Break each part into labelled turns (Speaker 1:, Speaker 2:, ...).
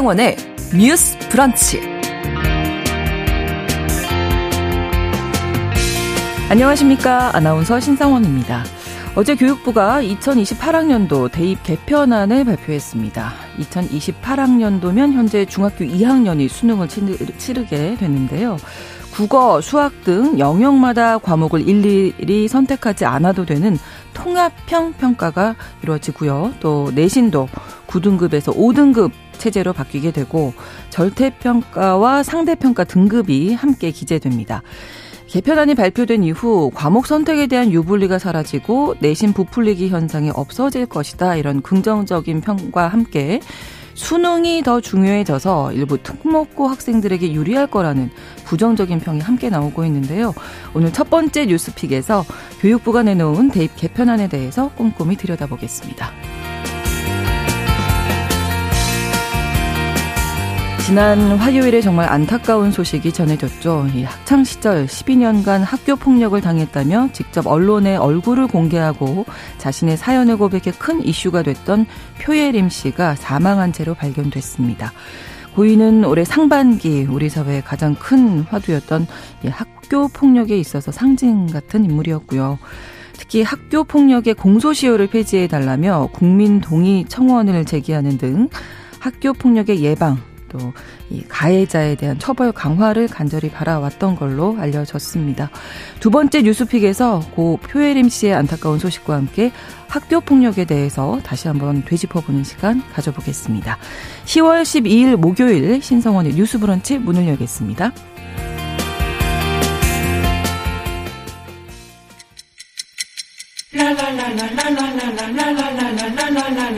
Speaker 1: 신성원의 뉴스 브런치. 안녕하십니까. 아나운서 신성원입니다. 어제 교육부가 2028학년도 대입 개편안을 발표했습니다. 2028학년도면 현재 중학교 2학년이 수능을 치르게 되는데요. 국어, 수학 등 영역마다 과목을 일일이 선택하지 않아도 되는 통합형 평가가 이루어지고요. 또 내신도 9등급에서 5등급 체제로 바뀌게 되고 절대평가와 상대평가 등급이 함께 기재됩니다. 개편안이 발표된 이후 과목 선택에 대한 유불리가 사라지고 내신 부풀리기 현상이 없어질 것이다. 이런 긍정적인 평과 함께 수능이 더 중요해져서 일부 특목고 학생들에게 유리할 거라는 부정적인 평이 함께 나오고 있는데요. 오늘 첫 번째 뉴스픽에서 교육부가 내놓은 대입 개편안에 대해서 꼼꼼히 들여다보겠습니다. 지난 화요일에 정말 안타까운 소식이 전해졌죠. 이 학창 시절 12년간 학교 폭력을 당했다며 직접 언론에 얼굴을 공개하고 자신의 사연을 고백해 큰 이슈가 됐던 표예림 씨가 사망한 채로 발견됐습니다. 고인은 올해 상반기 우리 사회의 가장 큰 화두였던 학교 폭력에 있어서 상징 같은 인물이었고요. 특히 학교 폭력의 공소시효를 폐지해 달라며 국민 동의 청원을 제기하는 등 학교 폭력의 예방 또 이 가해자에 대한 처벌 강화를 간절히 바라왔던 걸로 알려졌습니다. 두 번째 뉴스픽에서 고 표예림 씨의 안타까운 소식과 함께 학교 폭력에 대해서 다시 한번 되짚어보는 시간 가져보겠습니다. 10월 12일 목요일 신성원의 뉴스브런치 문을 열겠습니다.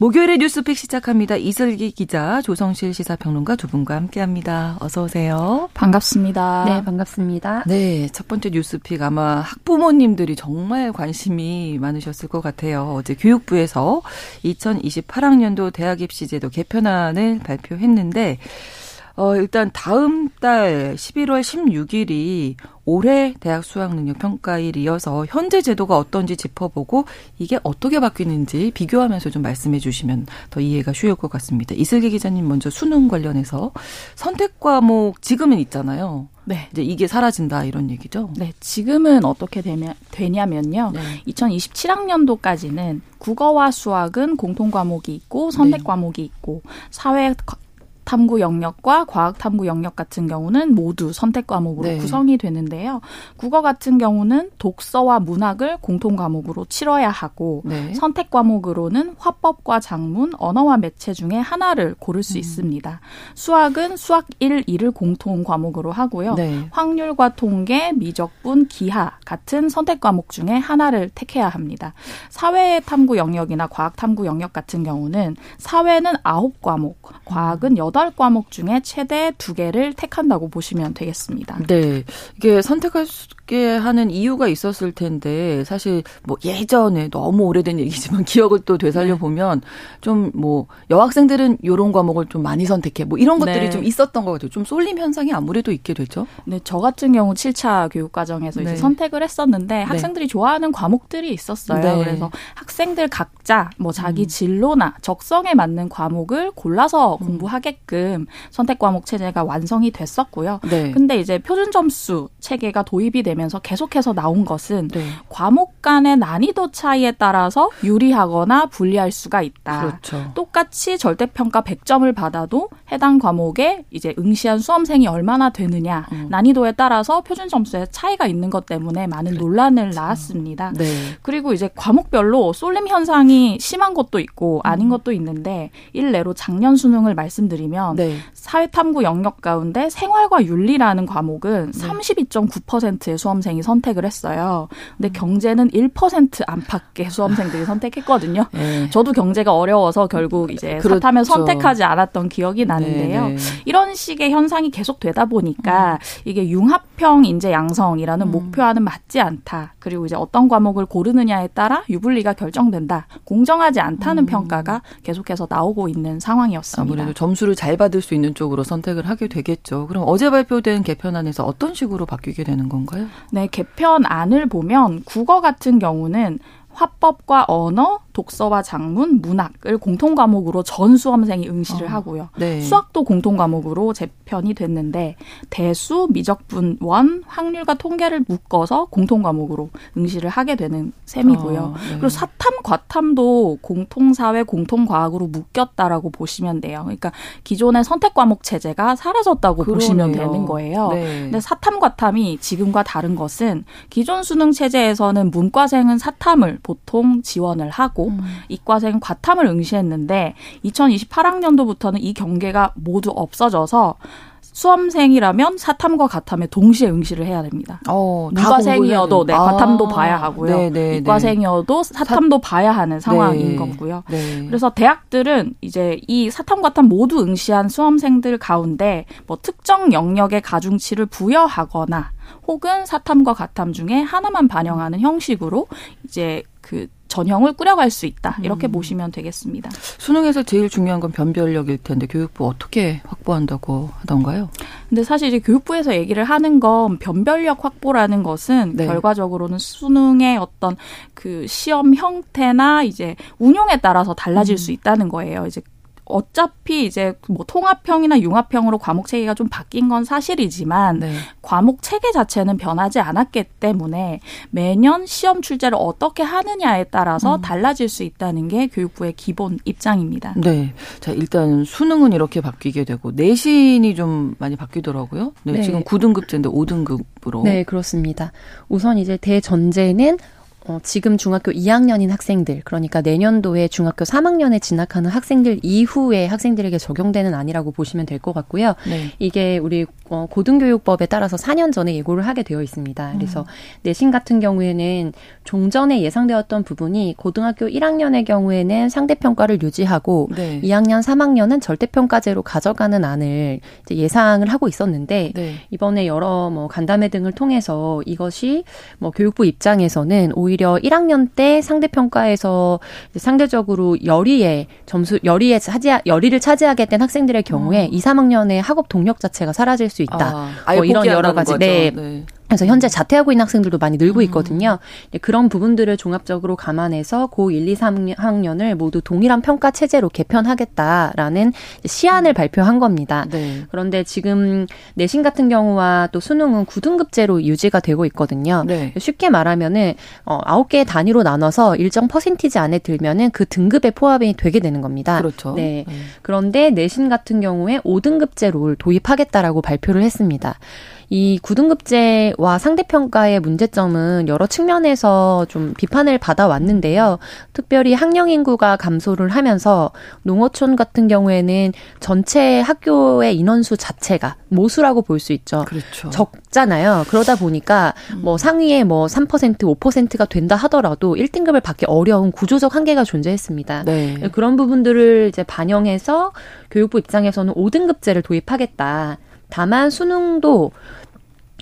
Speaker 1: 목요일에 뉴스픽 시작합니다. 이슬기 기자, 조성실 시사평론가 두 분과 함께합니다. 어서 오세요.
Speaker 2: 반갑습니다.
Speaker 3: 네, 반갑습니다.
Speaker 1: 네, 첫 번째 뉴스픽 아마 학부모님들이 정말 관심이 많으셨을 것 같아요. 어제 교육부에서 2028학년도 대학 입시제도 개편안을 발표했는데 어, 일단 다음 달 11월 16일이 올해 대학 수학 능력 평가일이어서 현재 제도가 어떤지 짚어보고 이게 어떻게 바뀌는지 비교하면서 좀 말씀해 주시면 더 이해가 쉬울 것 같습니다. 이슬기 기자님 먼저 수능 관련해서 선택 과목 지금은 있잖아요. 네. 이제 이게 사라진다 이런 얘기죠.
Speaker 2: 네. 지금은 어떻게 되냐, 되냐면요. 네. 2027학년도까지는 국어와 수학은 공통 과목이 있고 선택 네. 과목이 있고 사회 탐구 영역과 과학 탐구 영역 같은 경우는 모두 선택 과목으로 네. 구성이 되는데요. 국어 같은 경우는 독서와 문학을 공통 과목으로 치러야 하고 네. 선택 과목으로는 화법과 작문, 언어와 매체 중에 하나를 고를 수 음. 있습니다. 수학은 수학 1, 2를 공통 과목으로 하고요. 네. 확률과 통계, 미적분, 기하 같은 선택 과목 중에 하나를 택해야 합니다. 사회 탐구 영역이나 과학 탐구 영역 같은 경우는 사회는 9과목, 과학은 8 여덟 과목 중에 최대 두 개를 택한다고 보시면 되겠습니다.
Speaker 1: 네. 이게 선택할 수 있게 하는 이유가 있었을 텐데 사실 뭐 예전에 너무 오래된 얘기지만 기억을 또 되살려 보면 네. 좀뭐 여학생들은 요런 과목을 좀 많이 선택해 뭐 이런 것들이 네. 좀 있었던 것 같아요. 좀 쏠림 현상이 아무래도 있게 되죠.
Speaker 2: 네, 저 같은 경우 7차 교육 과정에서 네. 이제 선택을 했었는데 네. 학생들이 좋아하는 과목들이 있었어요. 네. 그래서 학생들 각자 뭐 자기 음. 진로나 적성에 맞는 과목을 골라서 음. 공부하게 끔 만큼 선택 과목 체제가 완성이 됐었고요. 네. 근데 이제 표준 점수 체계가 도입이 되면서 계속해서 나온 것은 네. 과목 간의 난이도 차이에 따라서 유리하거나 불리할 수가 있다. 그렇죠. 똑같이 절대 평가 100점을 받아도 해당 과목에 이제 응시한 수험생이 얼마나 되느냐 음. 난이도에 따라서 표준 점수에 차이가 있는 것 때문에 많은 그렇죠. 논란을 낳았습니다. 네. 그리고 이제 과목별로 쏠림 현상이 심한 것도 있고 아닌 음. 것도 있는데 일례로 작년 수능을 말씀드리면 보면 네. 사회탐구 영역 가운데 생활과 윤리라는 과목은 네. 32.9%의 수험생이 선택을 했어요. 근데 음. 경제는 1% 안팎의 수험생들이 선택했거든요. 네. 저도 경제가 어려워서 결국 이제 그렇죠. 사탐을 선택하지 않았던 기억이 나는데요. 네, 네. 이런 식의 현상이 계속 되다 보니까 음. 이게 융합형 인재 양성이라는 음. 목표와는 맞지 않다. 그리고 이제 어떤 과목을 고르느냐에 따라 유불리가 결정된다. 공정하지 않다는 음. 평가가 계속해서 나오고 있는 상황이었습니다.
Speaker 1: 아무래도 점수를 잘 받을 수 있는 쪽으로 선택을 하게 되겠죠. 그럼 어제 발표된 개편안에서 어떤 식으로 바뀌게 되는 건가요?
Speaker 2: 네, 개편안을 보면 국어 같은 경우는 화법과 언어, 독서와 작문, 문학을 공통 과목으로 전 수험생이 응시를 어, 하고요. 네. 수학도 공통 과목으로 재편이 됐는데 대수, 미적분, 원, 확률과 통계를 묶어서 공통 과목으로 응시를 하게 되는 셈이고요. 어, 네. 그리고 사탐, 과탐도 공통 사회, 공통 과학으로 묶였다라고 보시면 돼요. 그러니까 기존의 선택 과목 체제가 사라졌다고 그러네요. 보시면 되는 거예요. 네. 근데 사탐, 과탐이 지금과 다른 것은 기존 수능 체제에서는 문과생은 사탐을 보통 지원을 하고 음. 이과생 과탐을 응시했는데 2028학년도부터는 이 경계가 모두 없어져서 수험생이라면 사탐과 과탐에 동시에 응시를 해야 됩니다. 어, 문과생이어도 네, 과탐도 아, 봐야 하고요. 네, 네, 네. 이과생이어도 사탐도 사... 봐야 하는 상황인 네. 거고요. 네. 그래서 대학들은 이제 이 사탐 과탐 모두 응시한 수험생들 가운데 뭐 특정 영역의 가중치를 부여하거나 혹은 사탐과 과탐 중에 하나만 반영하는 형식으로 이제 그 전형을 꾸려갈 수 있다. 이렇게 음. 보시면 되겠습니다.
Speaker 1: 수능에서 제일 중요한 건 변별력일 텐데 교육부 어떻게 확보한다고 하던가요?
Speaker 2: 근데 사실 이제 교육부에서 얘기를 하는 건 변별력 확보라는 것은 네. 결과적으로는 수능의 어떤 그 시험 형태나 이제 운용에 따라서 달라질 음. 수 있다는 거예요. 이제 어차피 이제 뭐 통합형이나 융합형으로 과목 체계가 좀 바뀐 건 사실이지만 네. 과목 체계 자체는 변하지 않았기 때문에 매년 시험 출제를 어떻게 하느냐에 따라서 음. 달라질 수 있다는 게 교육부의 기본 입장입니다.
Speaker 1: 네. 자, 일단 수능은 이렇게 바뀌게 되고 내신이 좀 많이 바뀌더라고요. 네, 네. 지금 9등급제인데 5등급으로.
Speaker 3: 네, 그렇습니다. 우선 이제 대전제는 어, 지금 중학교 2학년인 학생들, 그러니까 내년도에 중학교 3학년에 진학하는 학생들 이후에 학생들에게 적용되는 아니라고 보시면 될 것 같고요. 네. 이게 우리 어, 고등교육법에 따라서 4년 전에 예고를 하게 되어 있습니다. 그래서 음. 내신 같은 경우에는 종전에 예상되었던 부분이 고등학교 1학년의 경우에는 상대평가를 유지하고 네. 2학년, 3학년은 절대평가제로 가져가는 안을 예상을 하고 있었는데 네. 이번에 여러 뭐 간담회 등을 통해서 이것이 뭐 교육부 입장에서는 오히려 1학년 때 상대평가에서 상대적으로 열의에 점수 열의에 차지 열의를 차지하게 된 학생들의 경우에 음. 2, 3학년의 학업 동력 자체가 사라질 수 있다. 아, 뭐 이런 여러 가지 네. 네. 그래서 현재 자퇴하고 있는 학생들도 많이 늘고 음. 있거든요. 음. 그런 부분들을 종합적으로 감안해서 고 1, 2, 3학년을 모두 동일한 평가 체제로 개편하겠다라는 시안을 발표한 겁니다. 네. 그런데 지금 내신 같은 경우와 또 수능은 9등급제로 유지가 되고 있거든요. 네. 쉽게 말하면은 어 9개의 단위로 나눠서 일정 퍼센티지 안에 들면은 그 등급에 포함이 되게 되는 겁니다.
Speaker 1: 그렇죠.
Speaker 3: 네. 네. 그런데 내신 같은 경우에 5등급제로 도입하겠다라고 발표를 했습니다. 이 9등급제와 상대평가의 문제점은 여러 측면에서 좀 비판을 받아왔는데요. 특별히 학령 인구가 감소를 하면서 농어촌 같은 경우에는 전체 학교의 인원수 자체가 모수라고 볼 수 있죠. 그렇죠. 적잖아요. 그러다 보니까 음. 뭐 상위에 뭐 3%, 5%가 된다 하더라도 1등급을 받기 어려운 구조적 한계가 존재했습니다. 네. 그런 부분들을 이제 반영해서 교육부 입장에서는 5등급제를 도입하겠다. 다만 수능도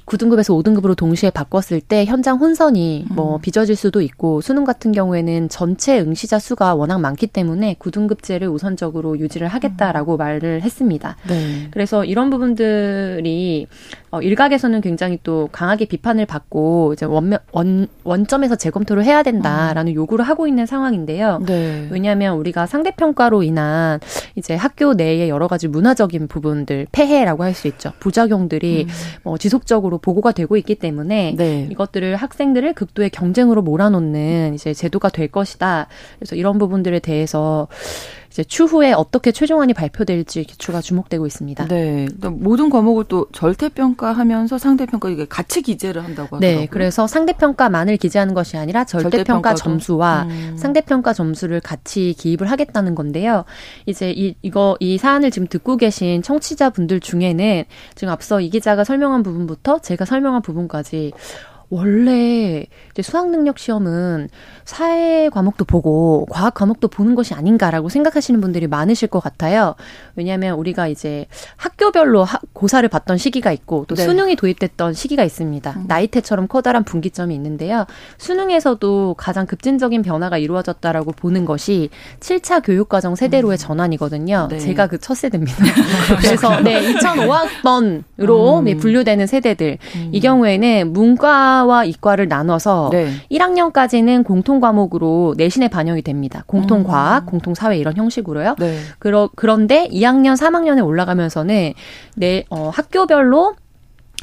Speaker 3: 9등급에서 5등급으로 동시에 바꿨을 때 현장 혼선이 뭐 음. 빚어질 수도 있고 수능 같은 경우에는 전체 응시자 수가 워낙 많기 때문에 9등급제를 우선적으로 유지를 하겠다라고 음. 말을 했습니다. 네. 그래서 이런 부분들이 어, 일각에서는 굉장히 또 강하게 비판을 받고 이제 원면, 원, 원점에서 재검토를 해야 된다라는 음. 요구를 하고 있는 상황인데요. 네. 왜냐하면 우리가 상대평가로 인한 이제 학교 내의 여러 가지 문화적인 부분들, 폐해라고 할 수 있죠. 부작용들이 음. 뭐 지속적으로 보고가 되고 있기 때문에 네. 이것들을 학생들을 극도의 경쟁으로 몰아놓는 이제 제도가 될 것이다. 그래서 이런 부분들에 대해서 이제 추후에 어떻게 최종안이 발표될지 기초가 주목되고 있습니다.
Speaker 1: 네. 모든 과목을 또 절대평가하면서 상대평가 이게 같이 기재를 한다고 네, 하더라고요.
Speaker 3: 네. 그래서 상대평가만을 기재하는 것이 아니라 절대평가 점수와 음. 상대평가 점수를 같이 기입을 하겠다는 건데요. 이제 이, 이거, 이 사안을 지금 듣고 계신 청취자분들 중에는 지금 앞서 이 기자가 설명한 부분부터 제가 설명한 부분까지 원래 이제 수학 능력 시험은 사회 과목도 보고 과학 과목도 보는 것이 아닌가라고 생각하시는 분들이 많으실 것 같아요. 왜냐하면 우리가 이제 학교별로 하, 고사를 봤던 시기가 있고 또 네. 수능이 도입됐던 시기가 있습니다. 음. 나이테처럼 커다란 분기점이 있는데요. 수능에서도 가장 급진적인 변화가 이루어졌다라고 보는 것이 7차 교육과정 세대로의 음. 전환이거든요. 네. 제가 그 첫 세대입니다. 그래서 네 2005학번으로 음. 네, 분류되는 세대들 음. 이 경우에는 문과 문과와 이과를 나눠서 네. 1학년까지는 공통 과목으로 내신에 반영이 됩니다. 공통 과학, 음. 공통 사회 이런 형식으로요. 네. 그러, 그런데 2학년, 3학년에 올라가면서는 내 어, 학교별로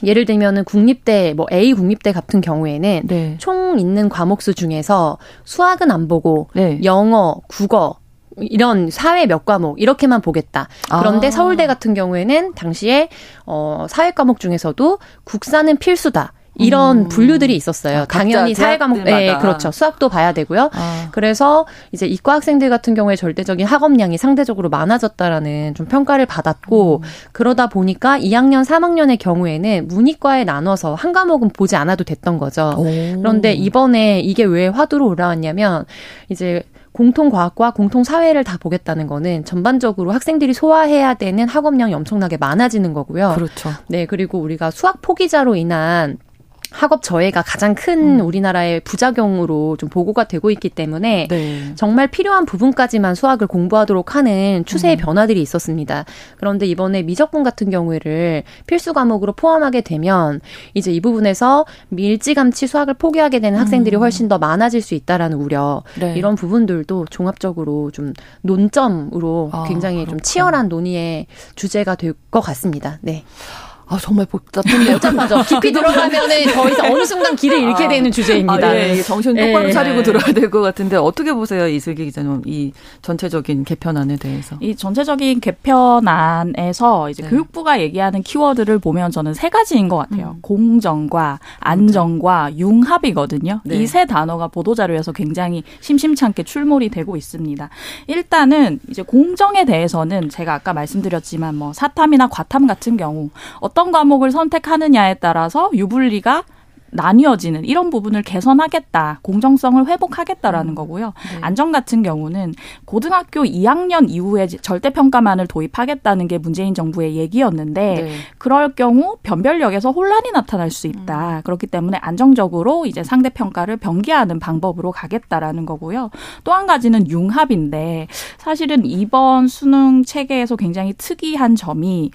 Speaker 3: 예를 들면은 국립대 뭐 A 국립대 같은 경우에는 네. 총 있는 과목 수 중에서 수학은 안 보고 네. 영어, 국어 이런 사회 몇 과목 이렇게만 보겠다. 그런데 아. 서울대 같은 경우에는 당시에 어 사회 과목 중에서도 국사는 필수다. 이런 음. 분류들이 있었어요. 아, 당연히 사회 과목, 네, 그렇죠. 수학도 봐야 되고요. 아. 그래서 이제 이과 학생들 같은 경우에 절대적인 학업량이 상대적으로 많아졌다라는 좀 평가를 받았고 음. 그러다 보니까 2학년, 3학년의 경우에는 문이과에 나눠서 한 과목은 보지 않아도 됐던 거죠. 오. 그런데 이번에 이게 왜 화두로 올라왔냐면 이제 공통과학과 공통사회를 다 보겠다는 거는 전반적으로 학생들이 소화해야 되는 학업량이 엄청나게 많아지는 거고요.
Speaker 1: 그렇죠.
Speaker 3: 네, 그리고 우리가 수학 포기자로 인한 학업 저해가 가장 큰 음. 우리나라의 부작용으로 좀 보고가 되고 있기 때문에 네. 정말 필요한 부분까지만 수학을 공부하도록 하는 추세의 음. 변화들이 있었습니다. 그런데 이번에 미적분 같은 경우를 필수 과목으로 포함하게 되면 이제 이 부분에서 밀지감치 수학을 포기하게 되는 학생들이 음. 훨씬 더 많아질 수 있다라는 우려 네. 이런 부분들도 종합적으로 좀 논점으로 아, 굉장히 그렇구나. 좀 치열한 논의의 주제가 될 것 같습니다. 네.
Speaker 1: 아, 정말 복잡한데요.
Speaker 3: 복잡하죠. 깊이 들어가면은 더 이상 어느 순간 길을 잃게 아, 되는 주제입니다. 아,
Speaker 1: 예, 정신 똑바로 예. 차리고 들어야 될 것 같은데 어떻게 보세요, 이슬기 기자님? 이 전체적인 개편안에 대해서.
Speaker 2: 이 전체적인 개편안에서 이제 네. 교육부가 얘기하는 키워드를 보면 저는 세 가지인 것 같아요. 음. 공정과 안정과 융합이거든요. 네. 이세 단어가 보도자료에서 굉장히 심심찮게 출몰이 되고 있습니다. 일단은 이제 공정에 대해서는 제가 아까 말씀드렸지만 뭐 사탐이나 과탐 같은 경우 어떤 과목을 선택하느냐에 따라서 유불리가 나뉘어지는 이런 부분을 개선하겠다, 공정성을 회복하겠다라는 음. 거고요. 네. 안정 같은 경우는 고등학교 2학년 이후에 절대평가만을 도입하겠다는 게 문재인 정부의 얘기였는데 네. 그럴 경우 변별력에서 혼란이 나타날 수 있다. 음. 그렇기 때문에 안정적으로 이제 상대평가를 병기하는 방법으로 가겠다라는 거고요. 또 한 가지는 융합인데 사실은 이번 수능 체계에서 굉장히 특이한 점이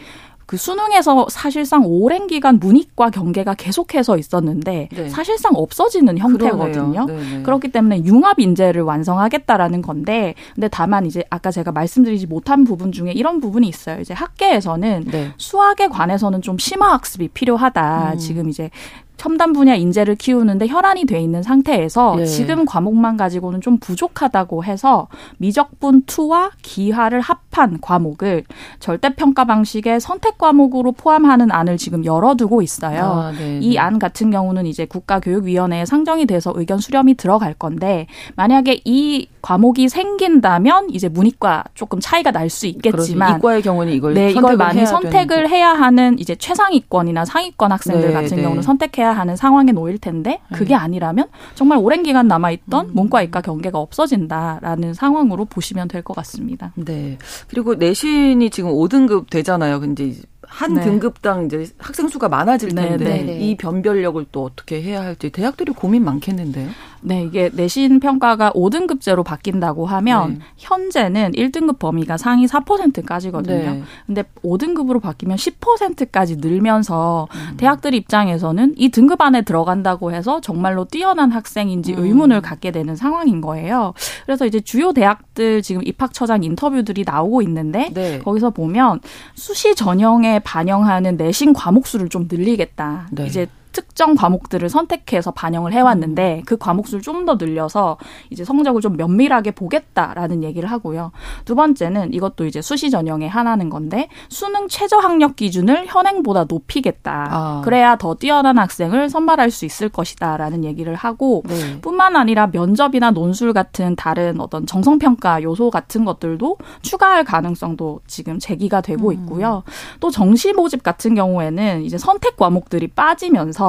Speaker 2: 그 수능에서 사실상 오랜 기간 문이과 경계가 계속해서 있었는데 네. 사실상 없어지는 형태거든요. 그렇기 때문에 융합 인재를 완성하겠다라는 건데 근데 다만 이제 아까 제가 말씀드리지 못한 부분 중에 이런 부분이 있어요. 이제 학계에서는 네. 수학에 관해서는 좀 심화 학습이 필요하다. 음. 지금 이제 첨단 분야 인재를 키우는데 혈안이 돼 있는 상태에서 네. 지금 과목만 가지고는 좀 부족하다고 해서 미적분 2와 기하를 합한 과목을 절대평가 방식의 선택 과목으로 포함하는 안을 지금 열어두고 있어요. 아, 네, 이안 네. 같은 경우는 이제 국가교육위원회에 상정이 돼서 의견 수렴이 들어갈 건데 만약에 이 과목이 생긴다면 이제 문이과 조금 차이가 날 수 있겠지만
Speaker 1: 이과의 경우는 이걸
Speaker 2: 네, 이걸 많이 선택을 해야 하는 이제 최상위권이나 상위권 학생들 네, 같은 네. 경우는 선택해야 하는 상황에 놓일 텐데 그게 네. 아니라면 정말 오랜 기간 남아 있던 음. 문과 이과 경계가 없어진다라는 상황으로 보시면 될 것 같습니다.
Speaker 1: 네. 그리고 내신이 지금 5등급 되잖아요. 근데 한 네. 등급당 이제 학생 수가 많아질 네, 텐데 네, 네, 이 변별력을 또 어떻게 해야 할지 대학들이 고민 많겠는데요.
Speaker 2: 네, 이게 내신 평가가 5등급제로 바뀐다고 하면 네. 현재는 1등급 범위가 상위 4%까지거든요. 네. 근데 5등급으로 바뀌면 10%까지 늘면서 음. 대학들 입장에서는 이 등급 안에 들어간다고 해서 정말로 뛰어난 학생인지 음. 의문을 갖게 되는 상황인 거예요. 그래서 이제 주요 대학들 지금 입학처장 인터뷰들이 나오고 있는데 네. 거기서 보면 수시 전형에 반영하는 내신 과목 수를 좀 늘리겠다. 네. 이제 특정 과목들을 선택해서 반영을 해왔는데 그 과목 수를 좀 더 늘려서 이제 성적을 좀 면밀하게 보겠다라는 얘기를 하고요. 두 번째는 이것도 이제 수시 전형의 하나는 건데 수능 최저 학력 기준을 현행보다 높이겠다. 아. 그래야 더 뛰어난 학생을 선발할 수 있을 것이다라는 얘기를 하고 네. 뿐만 아니라 면접이나 논술 같은 다른 어떤 정성 평가 요소 같은 것들도 추가할 가능성도 지금 제기가 되고 음. 있고요. 또 정시 모집 같은 경우에는 이제 선택 과목들이 빠지면서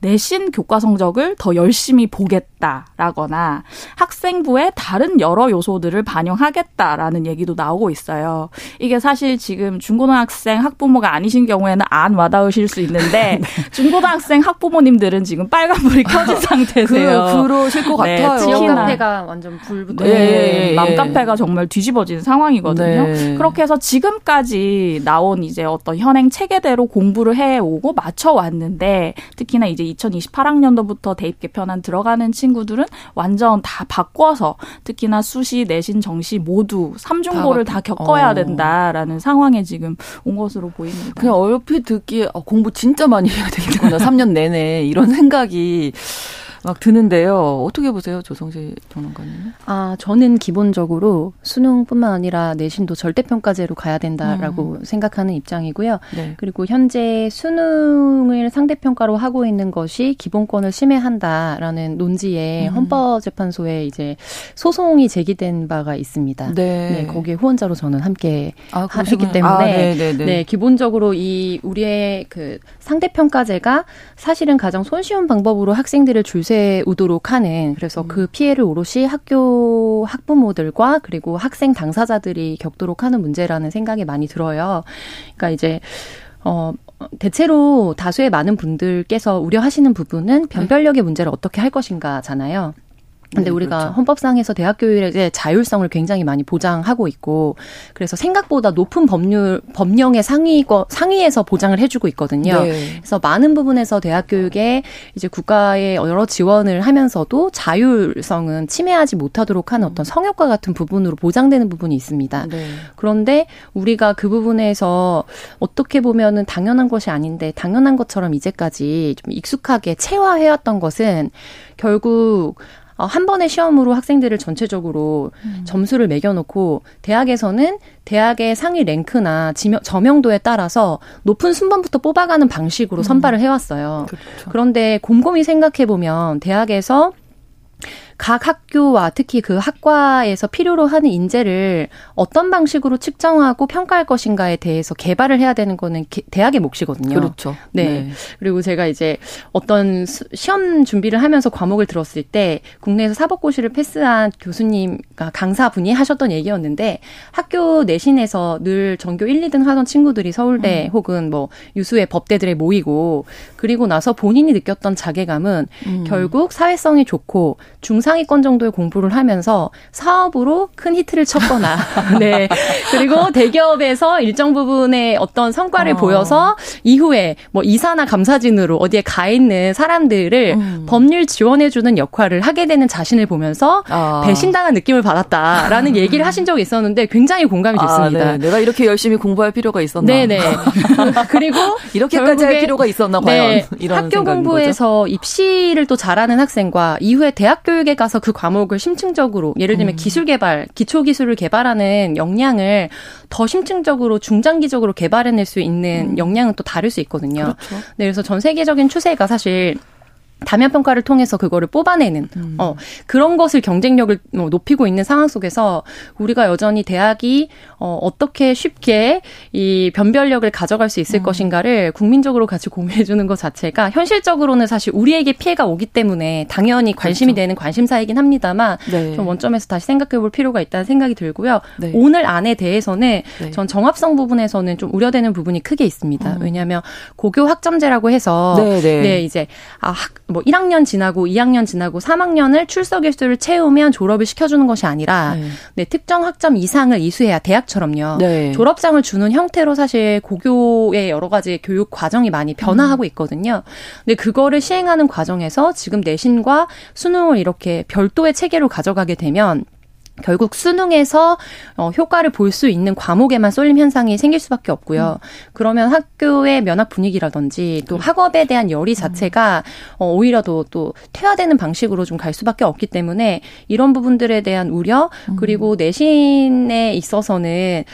Speaker 2: 내신 교과 성적을 더 열심히 보겠다라거나 학생부의 다른 여러 요소들을 반영하겠다라는 얘기도 나오고 있어요. 이게 사실 지금 중고등학생 학부모가 아니신 경우에는 안 와닿으실 수 있는데 네. 중고등학생 학부모님들은 지금 빨간불이 켜진 상태세요.
Speaker 1: 그, 그러실 것 네, 같아요.
Speaker 3: 지역 카페가 완전 불붙어. 네,
Speaker 2: 네, 맘카페가 정말 뒤집어진 상황이거든요. 네. 그렇게 해서 지금까지 나온 이제 어떤 현행 체계대로 공부를 해오고 맞춰왔는데 특히나 이제 2028학년도부터 대입 개편안 들어가는 친구들은 완전 다 바꿔서 특히나 수시, 내신, 정시 모두 삼중고를 다, 다 겪어야 어. 된다라는 상황에 지금 온 것으로 보입니다.
Speaker 1: 그냥 얼핏 듣기에 어, 공부 진짜 많이 해야 되겠구나. 3년 내내 이런 생각이 막 드는데요. 어떻게 보세요, 조성재 전문가님?
Speaker 3: 아, 저는 기본적으로 수능뿐만 아니라 내신도 절대평가제로 가야 된다라고 음. 생각하는 입장이고요. 네. 그리고 현재 수능을 상대평가로 하고 있는 것이 기본권을 침해한다라는 논지에 음. 헌법재판소에 이제 소송이 제기된 바가 있습니다. 네. 네 거기에 후원자로 저는 함께 아, 했기 때문에 아, 네, 네, 네. 네, 기본적으로 이 우리의 그 상대평가제가 사실은 가장 손쉬운 방법으로 학생들을 줄세 우도록 하는 그래서 음. 그 피해를 오롯이 학교 학부모들과 그리고 학생 당사자들이 겪도록 하는 문제라는 생각이 많이 들어요. 그러니까 이제 어 대체로 다수의 많은 분들께서 우려하시는 부분은 변별력의 문제를 어떻게 할 것인가잖아요. 근데 네, 우리가 그렇죠. 헌법상에서 대학 교육의 자율성을 굉장히 많이 보장하고 있고 그래서 생각보다 높은 법률 법령의 상위 상위에서 보장을 해주고 있거든요. 네. 그래서 많은 부분에서 대학 교육에 이제 국가의 여러 지원을 하면서도 자율성은 침해하지 못하도록 하는 어떤 성역과 같은 부분으로 보장되는 부분이 있습니다. 네. 그런데 우리가 그 부분에서 어떻게 보면은 당연한 것이 아닌데 당연한 것처럼 이제까지 좀 익숙하게 체화해왔던 것은 결국 어, 한 번의 시험으로 학생들을 전체적으로 음. 점수를 매겨놓고 대학에서는 대학의 상위 랭크나 지명, 저명도에 따라서 높은 순번부터 뽑아가는 방식으로 음. 선발을 해왔어요. 그렇죠. 그런데 곰곰이 생각해 보면 대학에서 각 학교와 특히 그 학과에서 필요로 하는 인재를 어떤 방식으로 측정하고 평가할 것인가에 대해서 개발을 해야 되는 거는 대학의 몫이거든요.
Speaker 1: 그렇죠.
Speaker 3: 네. 네. 그리고 제가 이제 어떤 시험 준비를 하면서 과목을 들었을 때 국내에서 사법고시를 패스한 교수님, 그러니까 강사분이 하셨던 얘기였는데 학교 내신에서 늘 전교 1, 2등 하던 친구들이 서울대 음. 혹은 뭐 유수의 법대들에 모이고 그리고 나서 본인이 느꼈던 자괴감은 음. 결국 사회성이 좋고 중 중상위권 정도의 공부를 하면서 사업으로 큰 히트를 쳤거나, 네. 그리고 대기업에서 일정 부분의 어떤 성과를 어. 보여서 이후에 뭐 이사나 감사진으로 어디에 가 있는 사람들을 음. 법률 지원해주는 역할을 하게 되는 자신을 보면서 어. 배신당한 느낌을 받았다라는 얘기를 하신 적이 있었는데 굉장히 공감이 아, 됐습니다.
Speaker 1: 아, 네. 내가 이렇게 열심히 공부할 필요가 있었나?
Speaker 3: 네네. 그리고
Speaker 1: 이렇게까지 할 필요가 있었나 과연 네, 이런
Speaker 3: 학교 공부에서 거죠? 입시를 또 잘하는 학생과 이후에 대학 교육에 가서 그 과목을 심층적으로 예를 들면 음. 기술 개발, 기초 기술을 개발하는 역량을 더 심층적으로 중장기적으로 개발해낼 수 있는 음. 역량은 또 다를 수 있거든요. 그렇죠. 네, 그래서 전 세계적인 추세가 사실 다면 평가를 통해서 그거를 뽑아내는 음. 어 그런 것을 경쟁력을 뭐 높이고 있는 상황 속에서 우리가 여전히 대학이 어 어떻게 쉽게 이 변별력을 가져갈 수 있을 음. 것인가를 국민적으로 같이 고민해 주는 것 자체가 현실적으로는 사실 우리에게 피해가 오기 때문에 당연히 관심이 그렇죠. 되는 관심사이긴 합니다만 네. 좀 원점에서 다시 생각해 볼 필요가 있다는 생각이 들고요. 네. 오늘 안에 대해서는 네. 전 정합성 부분에서는 좀 우려되는 부분이 크게 있습니다. 음. 왜냐하면 고교 학점제라고 해서 네, 네. 네 이제 아 학뭐 1학년 지나고 2학년 지나고 3학년을 출석 일수를 채우면 졸업을 시켜주는 것이 아니라 네. 네 특정 학점 이상을 이수해야 대학처럼요. 네. 졸업장을 주는 형태로 사실 고교의 여러 가지 교육 과정이 많이 변화하고 음. 있거든요. 근데 그거를 시행하는 과정에서 지금 내신과 수능을 이렇게 별도의 체계로 가져가게 되면 결국 수능에서 어, 효과를 볼 수 있는 과목에만 쏠림 현상이 생길 수밖에 없고요. 음. 그러면 학교의 면학 분위기라든지 또 학업에 대한 열의 자체가 어, 오히려 더 또 퇴화되는 방식으로 좀 갈 수밖에 없기 때문에 이런 부분들에 대한 우려 음. 그리고 내신에 있어서는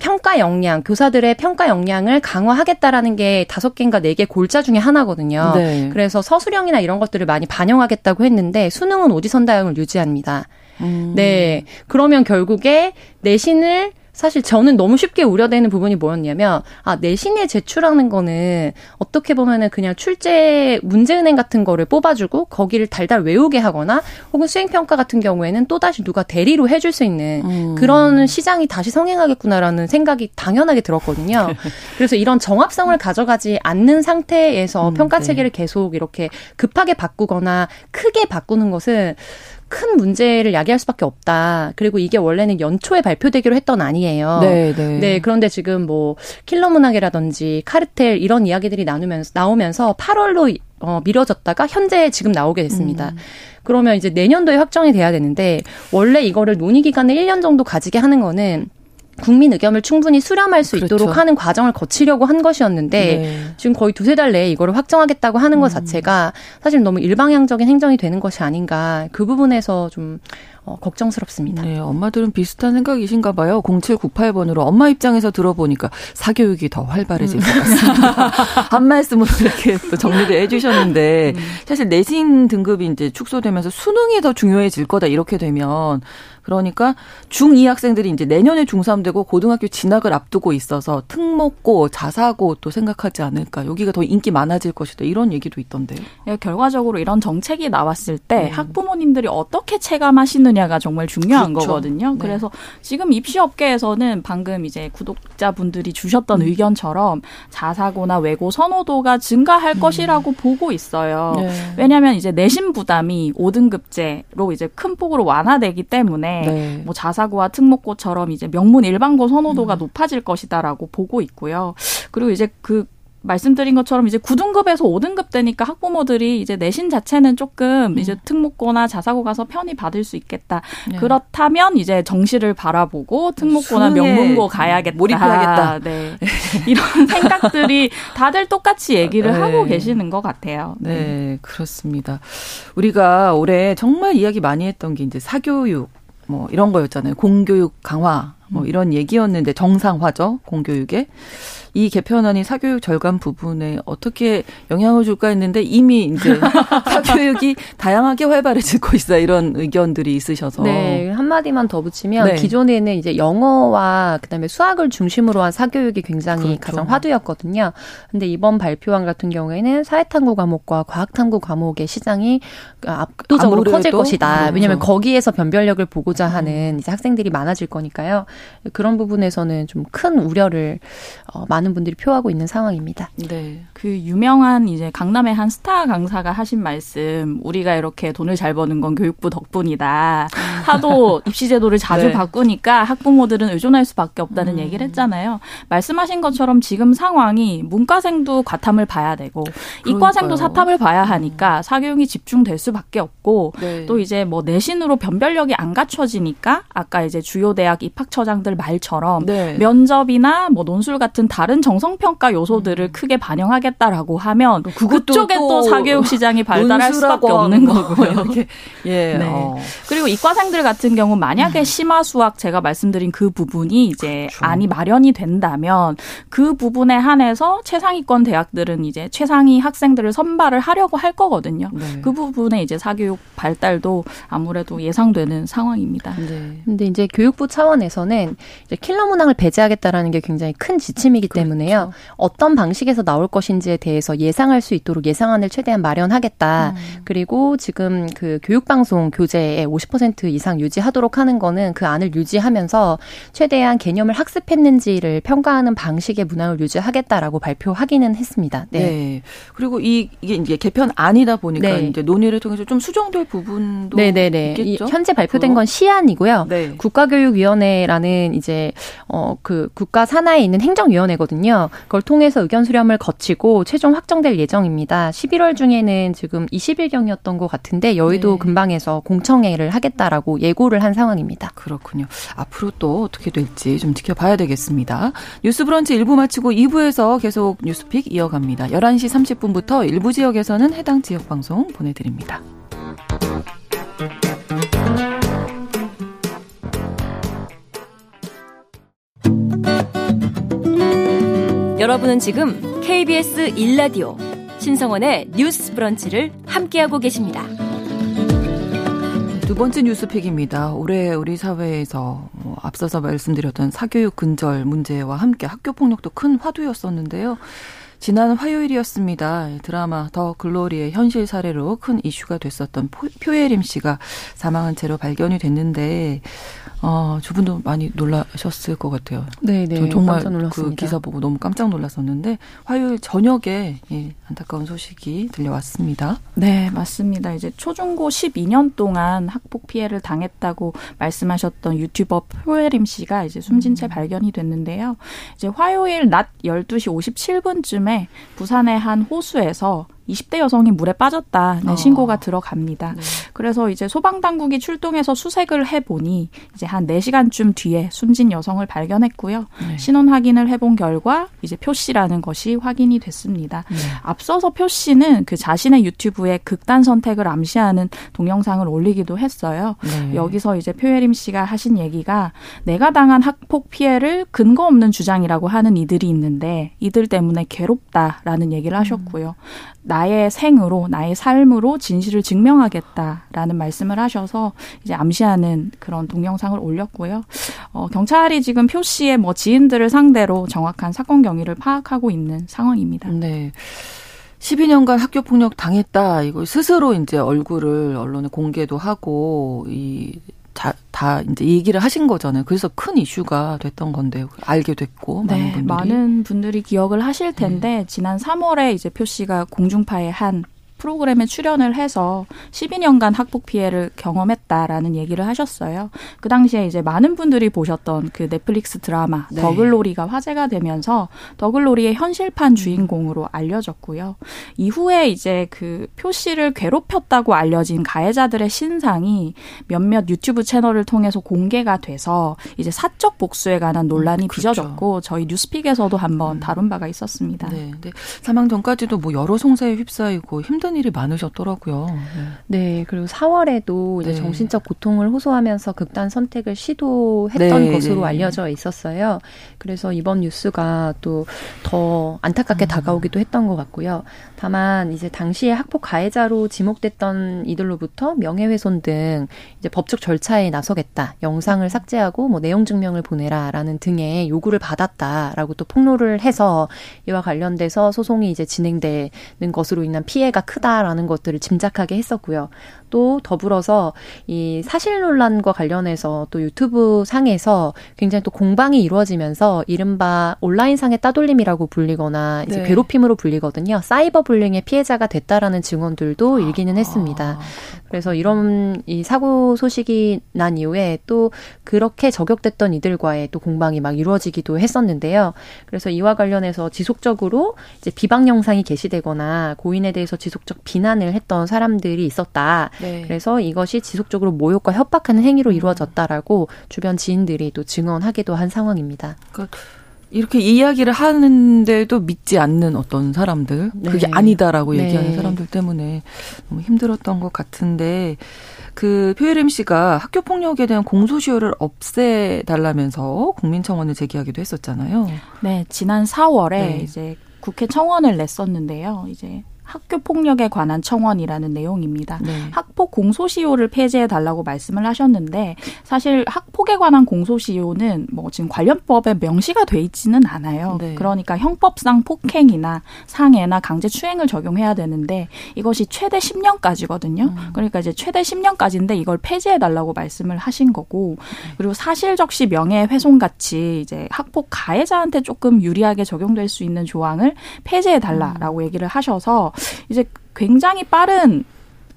Speaker 3: 평가 역량, 교사들의 평가 역량을 강화하겠다라는 게 다섯 개인가 네 개 골자 중에 하나거든요. 네. 그래서 서술형이나 이런 것들을 많이 반영하겠다고 했는데 수능은 오디선 다형을 유지합니다. 음. 네. 그러면 결국에 내신을 사실 저는 너무 쉽게 우려되는 부분이 뭐였냐면 아 내신에 제출하는 거는 어떻게 보면은 그냥 출제 문제은행 같은 거를 뽑아주고 거기를 달달 외우게 하거나 혹은 수행평가 같은 경우에는 또 다시 누가 대리로 해줄 수 있는 음. 그런 시장이 다시 성행하겠구나라는 생각이 당연하게 들었거든요. 그래서 이런 정합성을 가져가지 않는 상태에서 음, 평가 네. 체계를 계속 이렇게 급하게 바꾸거나 크게 바꾸는 것은 큰 문제를 야기할 수밖에 없다. 그리고 이게 원래는 연초에 발표되기로 했던 아니에요. 네, 네. 네, 그런데 지금 뭐 킬러 문학이라든지 카르텔 이런 이야기들이 나누면서 나오면서 8월로 어, 미뤄졌다가 현재 지금 나오게 됐습니다. 음. 그러면 이제 내년도에 확정이 돼야 되는데 원래 이거를 논의 기간을 1년 정도 가지게 하는 거는 국민 의견을 충분히 수렴할 수 그렇죠. 있도록 하는 과정을 거치려고 한 것이었는데 네. 지금 거의 두세 달 내에 이거를 확정하겠다고 하는 것 음. 자체가 사실 너무 일방향적인 행정이 되는 것이 아닌가 그 부분에서 좀 어, 걱정스럽습니다.
Speaker 1: 네, 엄마들은 비슷한 생각이신가 봐요. 0798번으로 엄마 입장에서 들어보니까 사교육이 더 활발해질 음. 것 같습니다. 한 말씀으로 이렇게 또 정리를 해주셨는데 음. 사실 내신 등급이 이제 축소되면서 수능이 더 중요해질 거다 이렇게 되면 그러니까 중2 학생들이 이제 내년에 중3 되고 고등학교 진학을 앞두고 있어서 특목고, 자사고 또 생각하지 않을까. 여기가 더 인기 많아질 것이다. 이런 얘기도 있던데요.
Speaker 2: 네, 결과적으로 이런 정책이 나왔을 때 네. 학부모님들이 어떻게 체감하시느냐 가 정말 중요한 그렇죠. 거거든요. 네. 그래서 지금 입시업계에서는 방금 이제 구독자분들이 주셨던 음. 의견처럼 자사고나 외고 선호도가 증가할 음. 것이라고 보고 있어요. 네. 왜냐하면 이제 내신 부담이 5등급제로 이제 큰 폭으로 완화되기 때문에 네. 뭐 자사고와 특목고처럼 이제 명문 일반고 선호도가 음. 높아질 것이다라고 보고 있고요. 그리고 이제 그 말씀드린 것처럼 이제 9등급에서 5등급 되니까 학부모들이 이제 내신 자체는 조금 음. 이제 특목고나 자사고 가서 편히 받을 수 있겠다. 네. 그렇다면 이제 정시를 바라보고 특목고나 명문고 가야겠다.
Speaker 1: 몰입해야겠다.
Speaker 2: 네. 이런 생각들이 다들 똑같이 얘기를 네. 하고 계시는 것 같아요.
Speaker 1: 네, 네, 그렇습니다. 우리가 올해 정말 이야기 많이 했던 게 이제 사교육 뭐 이런 거였잖아요. 공교육 강화 뭐 음. 이런 얘기였는데 정상화죠 공교육에 이 개편안이 사교육 절감 부분에 어떻게 영향을 줄까 했는데 이미 이제 사교육이 다양하게 활발해지고 있어 이런 의견들이 있으셔서
Speaker 3: 네 한마디만 더 붙이면 네. 기존에는 이제 영어와 그다음에 수학을 중심으로 한 사교육이 굉장히 그렇죠. 가장 화두였거든요. 근데 이번 발표안 같은 경우에는 사회탐구 과목과 과학탐구 과목의 시장이 압도적으로 커질 것이다. 그렇죠. 왜냐하면 거기에서 변별력을 보고자 하는 이제 학생들이 많아질 거니까요. 그런 부분에서는 좀 큰 우려를 어, 많은 분들이 표하고 있는 상황입니다.
Speaker 2: 네. 그 유명한 이제 강남의 한 스타 강사가 하신 말씀, 우리가 이렇게 돈을 잘 버는 건 교육부 덕분이다. 하도 입시제도를 자주 네. 바꾸니까 학부모들은 의존할 수밖에 없다는 음. 얘기를 했잖아요. 말씀하신 것처럼 지금 상황이 문과생도 과탐을 봐야 되고 그러니까요. 이과생도 사탐을 봐야 하니까 음. 사교육이 집중될 수밖에 없고 네. 또 이제 뭐 내신으로 변별력이 안 갖춰지니까 아까 이제 주요 대학 입학처장들 말처럼 네. 면접이나 뭐 논술 같은 다른 다른 정성평가 요소들을 음. 크게 반영하겠다라고 하면 그쪽에 또, 또 사교육 시장이 발달할 수밖에 없는 거고요. 예. 네. 어. 그리고 이과생들 같은 경우 만약에 음. 심화 수학 제가 말씀드린 그 부분이 이제 그렇죠. 안이 마련이 된다면 그 부분에 한해서 최상위권 대학들은 이제 최상위 학생들을 선발을 하려고 할 거거든요. 네. 그 부분에 이제 사교육 발달도 아무래도 예상되는 상황입니다.
Speaker 3: 네. 근데 이제 교육부 차원에서는 이제 킬러 문항을 배제하겠다라는 게 굉장히 큰 지침이기 그렇죠. 때문에요. 그렇죠. 어떤 방식에서 나올 것인지에 대해서 예상할 수 있도록 예상안을 최대한 마련하겠다. 음. 그리고 지금 그 교육방송 교재에 50% 이상 유지하도록 하는 거는 그 안을 유지하면서 최대한 개념을 학습했는지를 평가하는 방식의 문항을 유지하겠다라고 발표하기는 했습니다. 네. 네.
Speaker 1: 그리고 이, 이게 이제 개편 안이다 보니까 네. 이제 논의를 통해서 좀 수정될 부분도 네네네. 있겠죠.
Speaker 3: 현재 발표된 건 시안이고요. 네. 국가교육위원회라는 이제 어 그 국가 산하에 있는 행정위원회거든요. 있거든요. 그걸 통해서 의견 수렴을 거치고 최종 확정될 예정입니다. 11월 중에는 지금 20일경이었던 것 같은데 여의도 네. 근방에서 공청회를 하겠다라고 예고를 한 상황입니다.
Speaker 1: 그렇군요. 앞으로 또 어떻게 될지 좀 지켜봐야 되겠습니다. 뉴스 브런치 1부 마치고 2부에서 계속 뉴스픽 이어갑니다. 11시 30분부터 일부 지역에서는 해당 지역 방송 보내드립니다.
Speaker 4: 여러분은 지금 KBS 1라디오 신성원의 뉴스 브런치를 함께하고 계십니다.
Speaker 1: 두 번째 뉴스픽입니다. 올해 우리 사회에서 뭐 앞서서 말씀드렸던 사교육 근절 문제와 함께 학교 폭력도 큰 화두였었는데요. 지난 화요일이었습니다. 드라마 더 글로리의 현실 사례로 큰 이슈가 됐었던 표예림 씨가 사망한 채로 발견이 됐는데 어, 저분도 많이 놀라셨을 것 같아요.
Speaker 3: 네, 네.
Speaker 1: 정말 그 기사 보고 너무 깜짝 놀랐었는데 화요일 저녁에 예, 안타까운 소식이 들려왔습니다.
Speaker 2: 네, 맞습니다. 이제 초중고 12년 동안 학폭 피해를 당했다고 말씀하셨던 유튜버 표예림 씨가 이제 숨진 채 음. 발견이 됐는데요. 이제 화요일 낮 12시 57분쯤에 부산의 한 호수에서 20대 여성이 물에 빠졌다 네, 어. 신고가 들어갑니다. 네. 그래서 이제 소방 당국이 출동해서 수색을 해 보니 이제 한 4시간쯤 뒤에 숨진 여성을 발견했고요. 네. 신원 확인을 해본 결과 이제 표 씨라는 것이 확인이 됐습니다. 네. 앞서서 표 씨는 그 자신의 유튜브에 극단 선택을 암시하는 동영상을 올리기도 했어요. 네. 여기서 이제 표예림 씨가 하신 얘기가 내가 당한 학폭 피해를 근거 없는 주장이라고 하는 이들이 있는데 이들 때문에 괴롭다라는 얘기를 하셨고요. 음. 나의 생으로 나의 삶으로 진실을 증명하겠다라는 말씀을 하셔서 이제 암시하는 그런 동영상을 올렸고요. 어, 경찰이 지금 표 씨의 뭐 지인들을 상대로 정확한 사건 경위를 파악하고 있는 상황입니다.
Speaker 1: 네. 12년간 학교 폭력 당했다. 이거 스스로 이제 얼굴을 언론에 공개도 하고 이 다, 다 이제 얘기를 하신 거잖아요. 그래서 큰 이슈가 됐던 건데 알게 됐고
Speaker 2: 네, 많은 분들이 많은 분들이 기억을 하실 텐데 네. 지난 3월에 이제 표 씨가 공중파의 한 프로그램에 출연을 해서 12년간 학폭 피해를 경험했다라는 얘기를 하셨어요. 그 당시에 이제 많은 분들이 보셨던 그 넷플릭스 드라마 네. 더글로리가 화제가 되면서 더글로리의 현실판 주인공으로 알려졌고요. 이후에 이제 그 표 씨를 괴롭혔다고 알려진 가해자들의 신상이 몇몇 유튜브 채널을 통해서 공개가 돼서 이제 사적 복수에 관한 논란이 음, 그렇죠. 빚어졌고 저희 뉴스픽에서도 한번 음. 다룬 바가 있었습니다.
Speaker 1: 네, 네. 사망 전까지도 뭐 여러 송사에 휩싸이고 힘든 힘든 일이 많으셨더라고요.
Speaker 3: 네, 네 그리고 4월에도 이제 네. 정신적 고통을 호소하면서 극단 선택을 시도했던 네, 것으로 네. 알려져 있었어요. 그래서 이번 뉴스가 또 더 안타깝게 음. 다가오기도 했던 것 같고요. 다만 이제 당시에 학폭 가해자로 지목됐던 이들로부터 명예훼손 등 이제 법적 절차에 나서겠다, 영상을 삭제하고 뭐 내용 증명을 보내라라는 등의 요구를 받았다라고 또 폭로를 해서 이와 관련돼서 소송이 이제 진행되는 것으로 인한 피해가 크 크다라는 것들을 짐작하게 했었고요. 또 더불어서 이 사실 논란과 관련해서 또 유튜브 상에서 굉장히 또 공방이 이루어지면서 이른바 온라인 상의 따돌림이라고 불리거나 이제 네. 괴롭힘으로 불리거든요. 사이버 불링의 피해자가 됐다라는 증언들도 일기는 했습니다. 아. 그래서 이런 이 사고 소식이 난 이후에 또 그렇게 저격됐던 이들과의 또 공방이 막 이루어지기도 했었는데요. 그래서 이와 관련해서 지속적으로 이제 비방 영상이 게시되거나 고인에 대해서 지속적 비난을 했던 사람들이 있었다. 네. 그래서 이것이 지속적으로 모욕과 협박하는 행위로 음. 이루어졌다라고 주변 지인들이 또 증언하기도 한 상황입니다.
Speaker 1: 그러니까 이렇게 이야기를 하는데도 믿지 않는 어떤 사람들, 네. 그게 아니다라고 네. 얘기하는 사람들 때문에 너무 힘들었던 것 같은데, 그 표혜림 씨가 학교 폭력에 대한 공소시효를 없애달라면서 국민청원을 제기하기도 했었잖아요.
Speaker 2: 네, 지난 4월에 네. 이제 국회 청원을 냈었는데요. 이제 학교 폭력에 관한 청원이라는 내용입니다. 네. 학폭 공소시효를 폐지해 달라고 말씀을 하셨는데 사실 학폭에 관한 공소시효는 뭐 지금 관련법에 명시가 돼 있지는 않아요. 네. 그러니까 형법상 폭행이나 상해나 강제 추행을 적용해야 되는데 이것이 최대 10년까지거든요. 음. 그러니까 이제 최대 10년까지인데 이걸 폐지해 달라고 말씀을 하신 거고 그리고 사실적시 명예훼손 같이 이제 학폭 가해자한테 조금 유리하게 적용될 수 있는 조항을 폐지해 달라라고 음. 얘기를 하셔서 이제 굉장히 빠른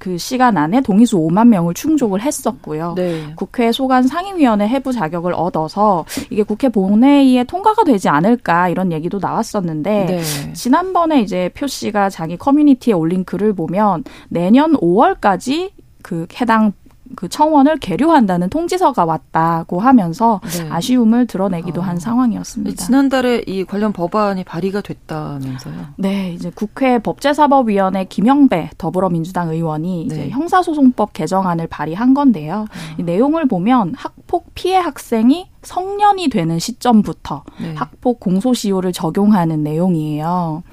Speaker 2: 그 시간 안에 동의수 5만 명을 충족을 했었고요. 네. 국회 소관 상임위원회 해부 자격을 얻어서 이게 국회 본회의에 통과가 되지 않을까 이런 얘기도 나왔었는데 네. 지난번에 이제 표 씨가 자기 커뮤니티에 올린 글을 보면 내년 5월까지 그 해당 그 청원을 계류한다는 통지서가 왔다고 하면서 네. 아쉬움을 드러내기도 어. 한 상황이었습니다.
Speaker 1: 지난달에 이 관련 법안이 발의가 됐다면서요?
Speaker 2: 네, 이제 국회 법제사법위원회 김영배 더불어민주당 의원이 네. 이제 형사소송법 개정안을 발의한 건데요. 어. 이 내용을 보면 학폭 피해 학생이 성년이 되는 시점부터 네. 학폭 공소시효를 적용하는 내용이에요.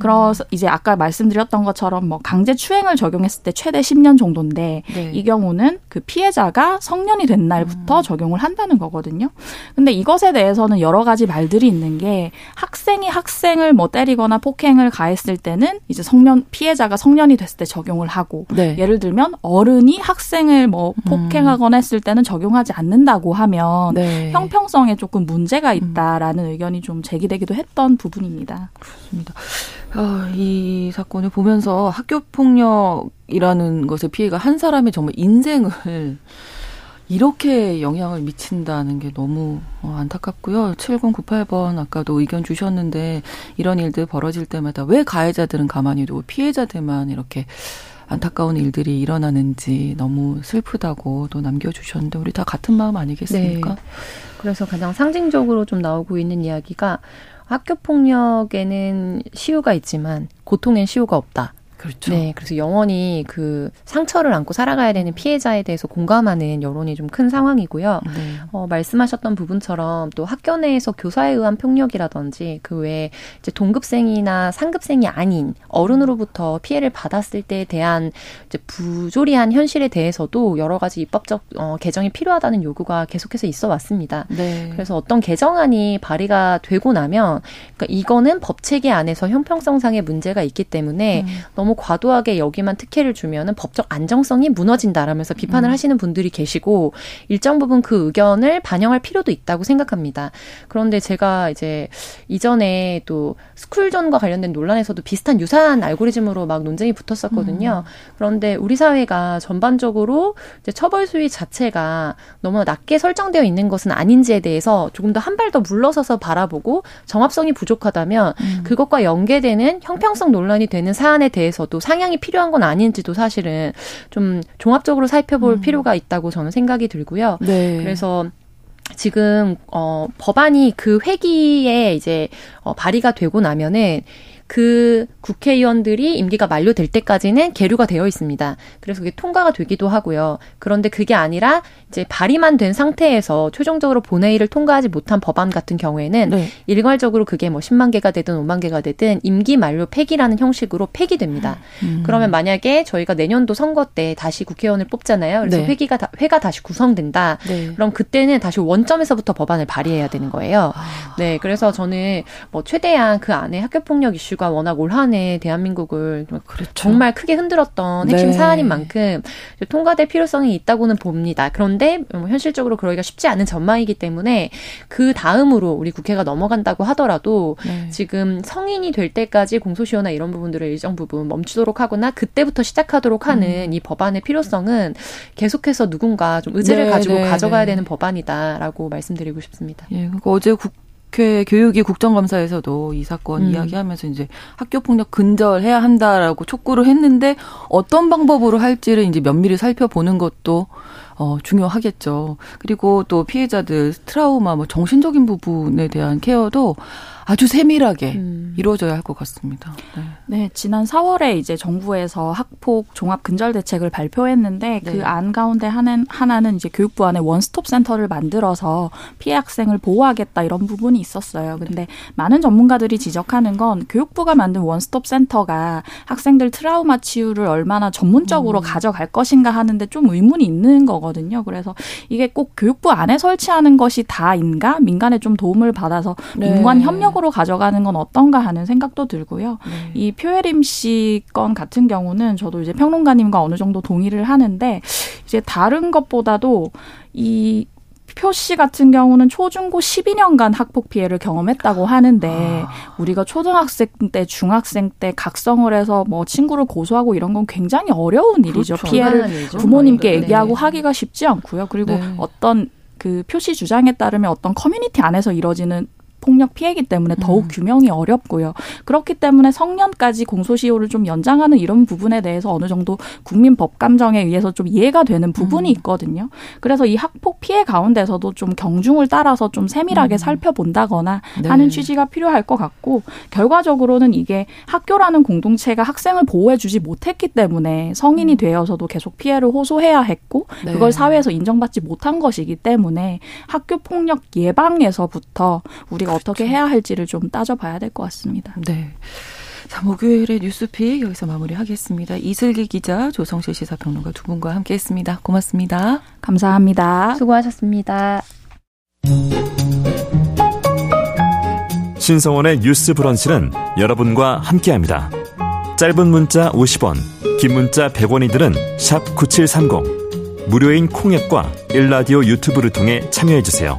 Speaker 2: 그래서 이제 아까 말씀드렸던 것처럼 뭐 강제 추행을 적용했을 때 최대 10년 정도인데 네. 이 경우는 그 피해자가 성년이 된 날부터 음. 적용을 한다는 거거든요. 근데 이것에 대해서는 여러 가지 말들이 있는 게 학생이 학생을 뭐 때리거나 폭행을 가했을 때는 이제 성년 피해자가 성년이 됐을 때 적용을 하고 네. 예를 들면 어른이 학생을 뭐 음. 폭행하거나 했을 때는 적용하지 않는다고 하면 네. 형평성에 조금 문제가 있다라는 음. 의견이 좀 제기되기도 했던 부분입니다.
Speaker 1: 그렇습니다. 아, 이 사건을 보면서 학교 폭력이라는 것의 피해가 한 사람의 정말 인생을 이렇게 영향을 미친다는 게 너무 어, 안타깝고요. 7098번 아까도 의견 주셨는데 이런 일들 벌어질 때마다 왜 가해자들은 가만히 두고 피해자들만 이렇게 안타까운 일들이 일어나는지 너무 슬프다고 또 남겨주셨는데 우리 다 같은 마음 아니겠습니까? 네.
Speaker 3: 그래서 가장 상징적으로 좀 나오고 있는 이야기가 학교 폭력에는 시효가 있지만 고통엔 시효가 없다.
Speaker 1: 그렇죠.
Speaker 3: 네, 그래서 영원히 그 상처를 안고 살아가야 되는 피해자에 대해서 공감하는 여론이 좀 큰 상황이고요. 네. 어, 말씀하셨던 부분처럼 또 학교 내에서 교사에 의한 폭력이라든지 그 외에 이제 동급생이나 상급생이 아닌 어른으로부터 피해를 받았을 때에 대한 이제 부조리한 현실에 대해서도 여러 가지 입법적 어, 개정이 필요하다는 요구가 계속해서 있어 왔습니다. 네. 그래서 어떤 개정안이 발의가 되고 나면 그러니까 이거는 법 체계 안에서 형평성상의 문제가 있기 때문에 음. 너무 너무 과도하게 여기만 특혜를 주면은 법적 안정성이 무너진다라면서 비판을 음. 하시는 분들이 계시고 일정 부분 그 의견을 반영할 필요도 있다고 생각합니다. 그런데 제가 이제 이전에 또 스쿨존과 관련된 논란에서도 비슷한 유사한 알고리즘으로 막 논쟁이 붙었었거든요. 음. 그런데 우리 사회가 전반적으로 이제 처벌 수위 자체가 너무 낮게 설정되어 있는 것은 아닌지에 대해서 조금 더 한 발 더 물러서서 바라보고 정합성이 부족하다면 음. 그것과 연계되는 형평성 논란이 되는 사안에 대해서 대해서도 상향이 필요한 건 아닌지도 사실은 좀 종합적으로 살펴볼 음. 필요가 있다고 저는 생각이 들고요. 네. 그래서 지금 어 법안이 그 회기에 이제 어 발의가 되고 나면은 그 국회의원들이 임기가 만료될 때까지는 계류가 되어 있습니다. 그래서 그게 통과가 되기도 하고요. 그런데 그게 아니라 이제 발의만 된 상태에서 최종적으로 본회의를 통과하지 못한 법안 같은 경우에는 네. 일괄적으로 그게 뭐 10만 개가 되든 5만 개가 되든 임기 만료 폐기라는 형식으로 폐기됩니다. 음. 그러면 만약에 저희가 내년도 선거 때 다시 국회의원을 뽑잖아요. 그래서 네. 회기가 다, 회가 다시 구성된다. 네. 그럼 그때는 다시 원점에서부터 법안을 발의해야 되는 거예요. 아. 네, 그래서 저는 뭐 최대한 그 안에 학교 폭력 이슈 이슈가 워낙 올 한 해 대한민국을 그렇죠. 정말 크게 흔들었던 핵심 네. 사안인 만큼 통과될 필요성이 있다고는 봅니다. 그런데 뭐 현실적으로 그러기가 쉽지 않은 전망이기 때문에 그 다음으로 우리 국회가 넘어간다고 하더라도 네. 지금 성인이 될 때까지 공소시효나 이런 부분들을 일정 부분 멈추도록 하거나 그때부터 시작하도록 하는 음. 이 법안의 필요성은 계속해서 누군가 좀 의지를 네, 가지고 네, 가져가야 네. 되는 법안이다라고 말씀드리고 싶습니다.
Speaker 1: 예, 그러니까 어제 국 국회 교육위 국정감사에서도 이 사건 음. 이야기하면서 이제 학교 폭력 근절해야 한다라고 촉구를 했는데 어떤 방법으로 할지를 이제 면밀히 살펴보는 것도 어, 중요하겠죠. 그리고 또 피해자들 트라우마, 뭐 정신적인 부분에 대한 케어도 아주 세밀하게 음. 이루어져야 할 것 같습니다.
Speaker 2: 네. 네. 지난 4월에 이제 정부에서 학폭 종합 근절 대책을 발표했는데 네. 그안 가운데 하나는, 하나는 이제 교육부 안에 원스톱 센터를 만들어서 피해 학생을 보호하겠다 이런 부분이 있었어요. 근데 네. 많은 전문가들이 지적하는 건 교육부가 만든 원스톱 센터가 학생들 트라우마 치유를 얼마나 전문적으로 음. 가져갈 것인가 하는데 좀 의문이 있는 거거든요. 그래서 이게 꼭 교육부 안에 설치하는 것이 다인가 민간에 좀 도움을 받아서 네. 민관 협력 으로 사업으로 가져가는 건 어떤가 하는 생각도 들고요. 네. 이 표혜림 씨 건 같은 경우는 저도 이제 평론가님과 어느 정도 동의를 하는데 이제 다른 것보다도 이 표씨 같은 경우는 초중고 12년간 학폭 피해를 경험했다고 하는데 아. 우리가 초등학생 때, 중학생 때 각성을 해서 뭐 친구를 고소하고 이런 건 굉장히 어려운 일이죠. 그렇죠. 피해를 부모님께 네. 얘기하고 네. 하기가 쉽지 않고요. 그리고 네. 어떤 그 표시 주장에 따르면 어떤 커뮤니티 안에서 이뤄지는 폭력 피해이기 때문에 더욱 음. 규명이 어렵고요. 그렇기 때문에 성년까지 공소시효를 좀 연장하는 이런 부분에 대해서 어느 정도 국민 법 감정에 의해서 좀 이해가 되는 부분이 음. 있거든요. 그래서 이 학폭 피해 가운데서도 좀 경중을 따라서 좀 세밀하게 음. 살펴본다거나 네. 하는 취지가 필요할 것 같고 결과적으로는 이게 학교라는 공동체가 학생을 보호해주지 못했기 때문에 성인이 음. 되어서도 계속 피해를 호소해야 했고 네. 그걸 사회에서 인정받지 못한 것이기 때문에 학교 폭력 예방에서부터 우리가 어떻게 해야 할지를 좀 따져봐야 될 것 같습니다.
Speaker 1: 네. 자, 목요일의 뉴스픽 여기서 마무리하겠습니다. 이슬기 기자, 조성실 시사평론가 두 분과 함께했습니다. 고맙습니다.
Speaker 2: 감사합니다.
Speaker 3: 수고하셨습니다.
Speaker 5: 신성원의 뉴스 브런치는 여러분과 함께합니다. 짧은 문자 50원, 긴 문자 100원이들은 9730. 무료인 콩앱과 일라디오 유튜브를 통해 참여해주세요.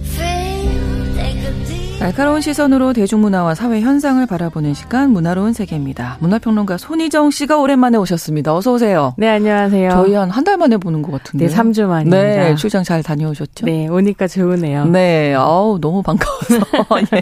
Speaker 1: 날카로운 시선으로 대중문화와 사회 현상을 바라보는 시간 문화로운 세계입니다. 문화평론가 손희정 씨가 오랜만에 오셨습니다. 어서 오세요.
Speaker 6: 네, 안녕하세요.
Speaker 1: 저희 한 한 달 만에 보는 것 같은데.
Speaker 6: 네, 3주 만입니다.
Speaker 1: 네, 출장 잘 다녀오셨죠?
Speaker 6: 네, 오니까 좋으네요.
Speaker 1: 네, 아우 너무 반가워서 예.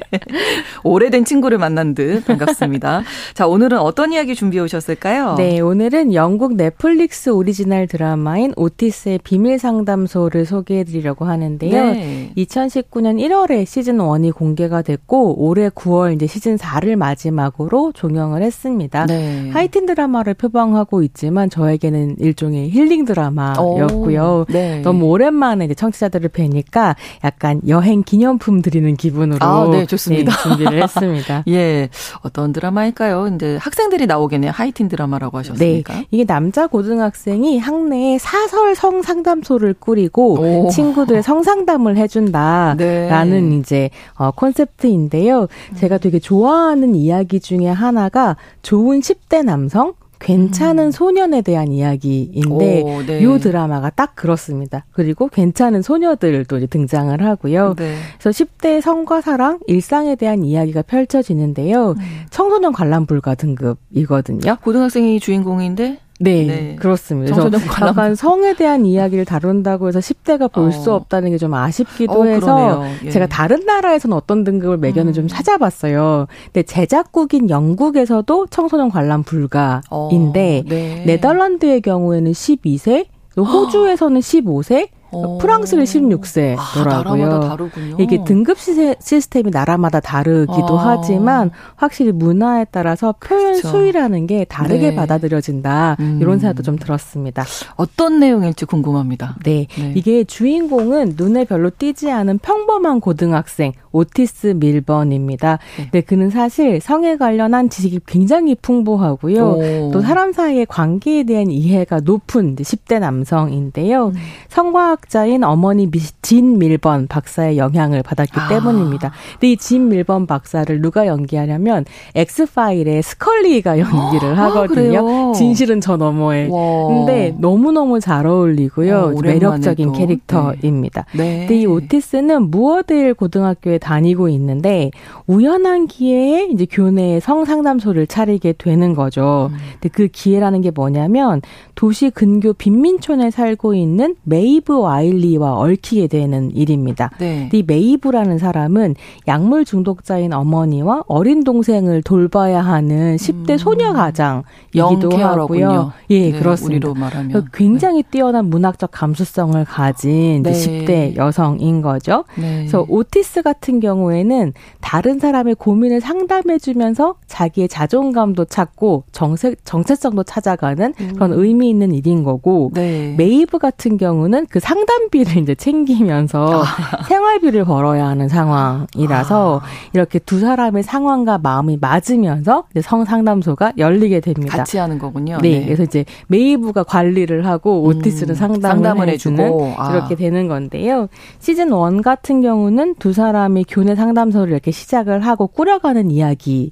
Speaker 1: 오래된 친구를 만난 듯 반갑습니다. 자, 오늘은 어떤 이야기 준비해 오셨을까요?
Speaker 6: 네, 오늘은 영국 넷플릭스 오리지널 드라마인 오티스의 비밀 상담소를 소개해 드리려고 하는데요. 네. 2019년 1월에 시즌 1이 공개 공개가 됐고 올해 9월 이제 시즌 4를 마지막으로 종영을 했습니다. 네. 하이틴 드라마를 표방하고 있지만 저에게는 일종의 힐링 드라마였고요. 오, 네. 너무 오랜만에 이제 청취자들을 뵈니까 약간 여행 기념품 드리는 기분으로
Speaker 1: 아, 네, 좋습니다.
Speaker 6: 네, 준비를 했습니다.
Speaker 1: 예. 어떤 드라마일까요? 근데 학생들이 나오겠네요. 하이틴 드라마라고 하셨으니까.
Speaker 6: 네. 이게 남자 고등학생이 학내에 사설 성상담소를 꾸리고 오. 친구들의 성상담을 해준다라는 네. 이제 어, 콘셉트 콘셉트인데요. 제가 되게 좋아하는 이야기 중에 하나가 좋은 10대 남성, 괜찮은 음. 소년에 대한 이야기인데 오, 네. 요 드라마가 딱 그렇습니다. 그리고 괜찮은 소녀들도 이제 등장을 하고요. 네. 그래서 10대 성과 사랑, 일상에 대한 이야기가 펼쳐지는데요. 음. 청소년 관람 불가 등급이거든요.
Speaker 1: 고등학생이 주인공인데
Speaker 6: 네, 네. 그렇습니다. 그래서 약간 성에 대한 이야기를 다룬다고 해서 10대가 볼수 어. 없다는 게 좀 아쉽기도 어, 해서 예. 제가 다른 나라에서는 어떤 등급을 매겼는지 음. 좀 찾아봤어요. 근데 제작국인 영국에서도 청소년 관람 불가인데 어, 네. 네덜란드의 경우에는 12세, 호주에서는 15세, 오. 프랑스는 16세더라고요. 아, 이게 등급 시스템이 나라마다 다르기도 아. 하지만 확실히 문화에 따라서 표현 그렇죠. 수위라는 게 다르게 네. 받아들여진다. 음. 이런 생각도 좀 들었습니다.
Speaker 1: 어떤 내용일지 궁금합니다.
Speaker 6: 네. 네. 이게 주인공은 눈에 별로 띄지 않은 평범한 고등학생 오티스 밀번입니다. 네. 네, 그는 사실 성에 관련한 지식이 굉장히 풍부하고요. 오. 또 사람 사이의 관계에 대한 이해가 높은 10대 남성인데요. 음. 성과 학자인 어머니 진 밀번 박사의 영향을 받았기 아. 때문입니다. 근데 이 진 밀번 박사를 누가 연기하냐면 엑스파일의 스컬리가 연기를 아, 하거든요. 아, 진실은 저 너머에. 와. 근데 너무너무 잘 어울리고요. 어, 매력적인 캐릭터입니다. 네. 네. 근데 이 오티스는 무어데일 고등학교에 다니고 있는데 우연한 기회에 이제 교내에 성상담소를 차리게 되는 거죠. 음. 근데 그 기회라는 게 뭐냐면 도시 근교 빈민촌에 살고 있는 메이브 와일리와 얽히게 되는 일입니다. 네. 이 메이브라는 사람은 약물 중독자인 어머니와 어린 동생을 돌봐야 하는 10대 음. 소녀 가장이기도 하고요. 예, 네, 그렇습니다. 굉장히 네. 뛰어난 문학적 감수성을 가진 네. 10대 여성인 거죠. 네. 그래서 오티스 같은 경우에는 다른 사람의 고민을 상담해주면서 자기의 자존감도 찾고 정책 정체성도 찾아가는 음. 그런 의미 있는 일인 거고 네. 메이브 같은 경우는 그 상담비를 이제 챙기면서 아. 생활비를 벌어야 하는 상황이라서 아. 이렇게 두 사람의 상황과 마음이 맞으면서 성상담소가 열리게 됩니다.
Speaker 1: 같이 하는 거군요.
Speaker 6: 네, 네. 그래서 이제 메이브가 관리를 하고 음. 오티스는 상담을, 상담을 해주는 아. 이렇게 되는 건데요. 시즌 1 같은 경우는 두 사람이 교내 상담소를 이렇게 시작을 하고 꾸려가는 이야기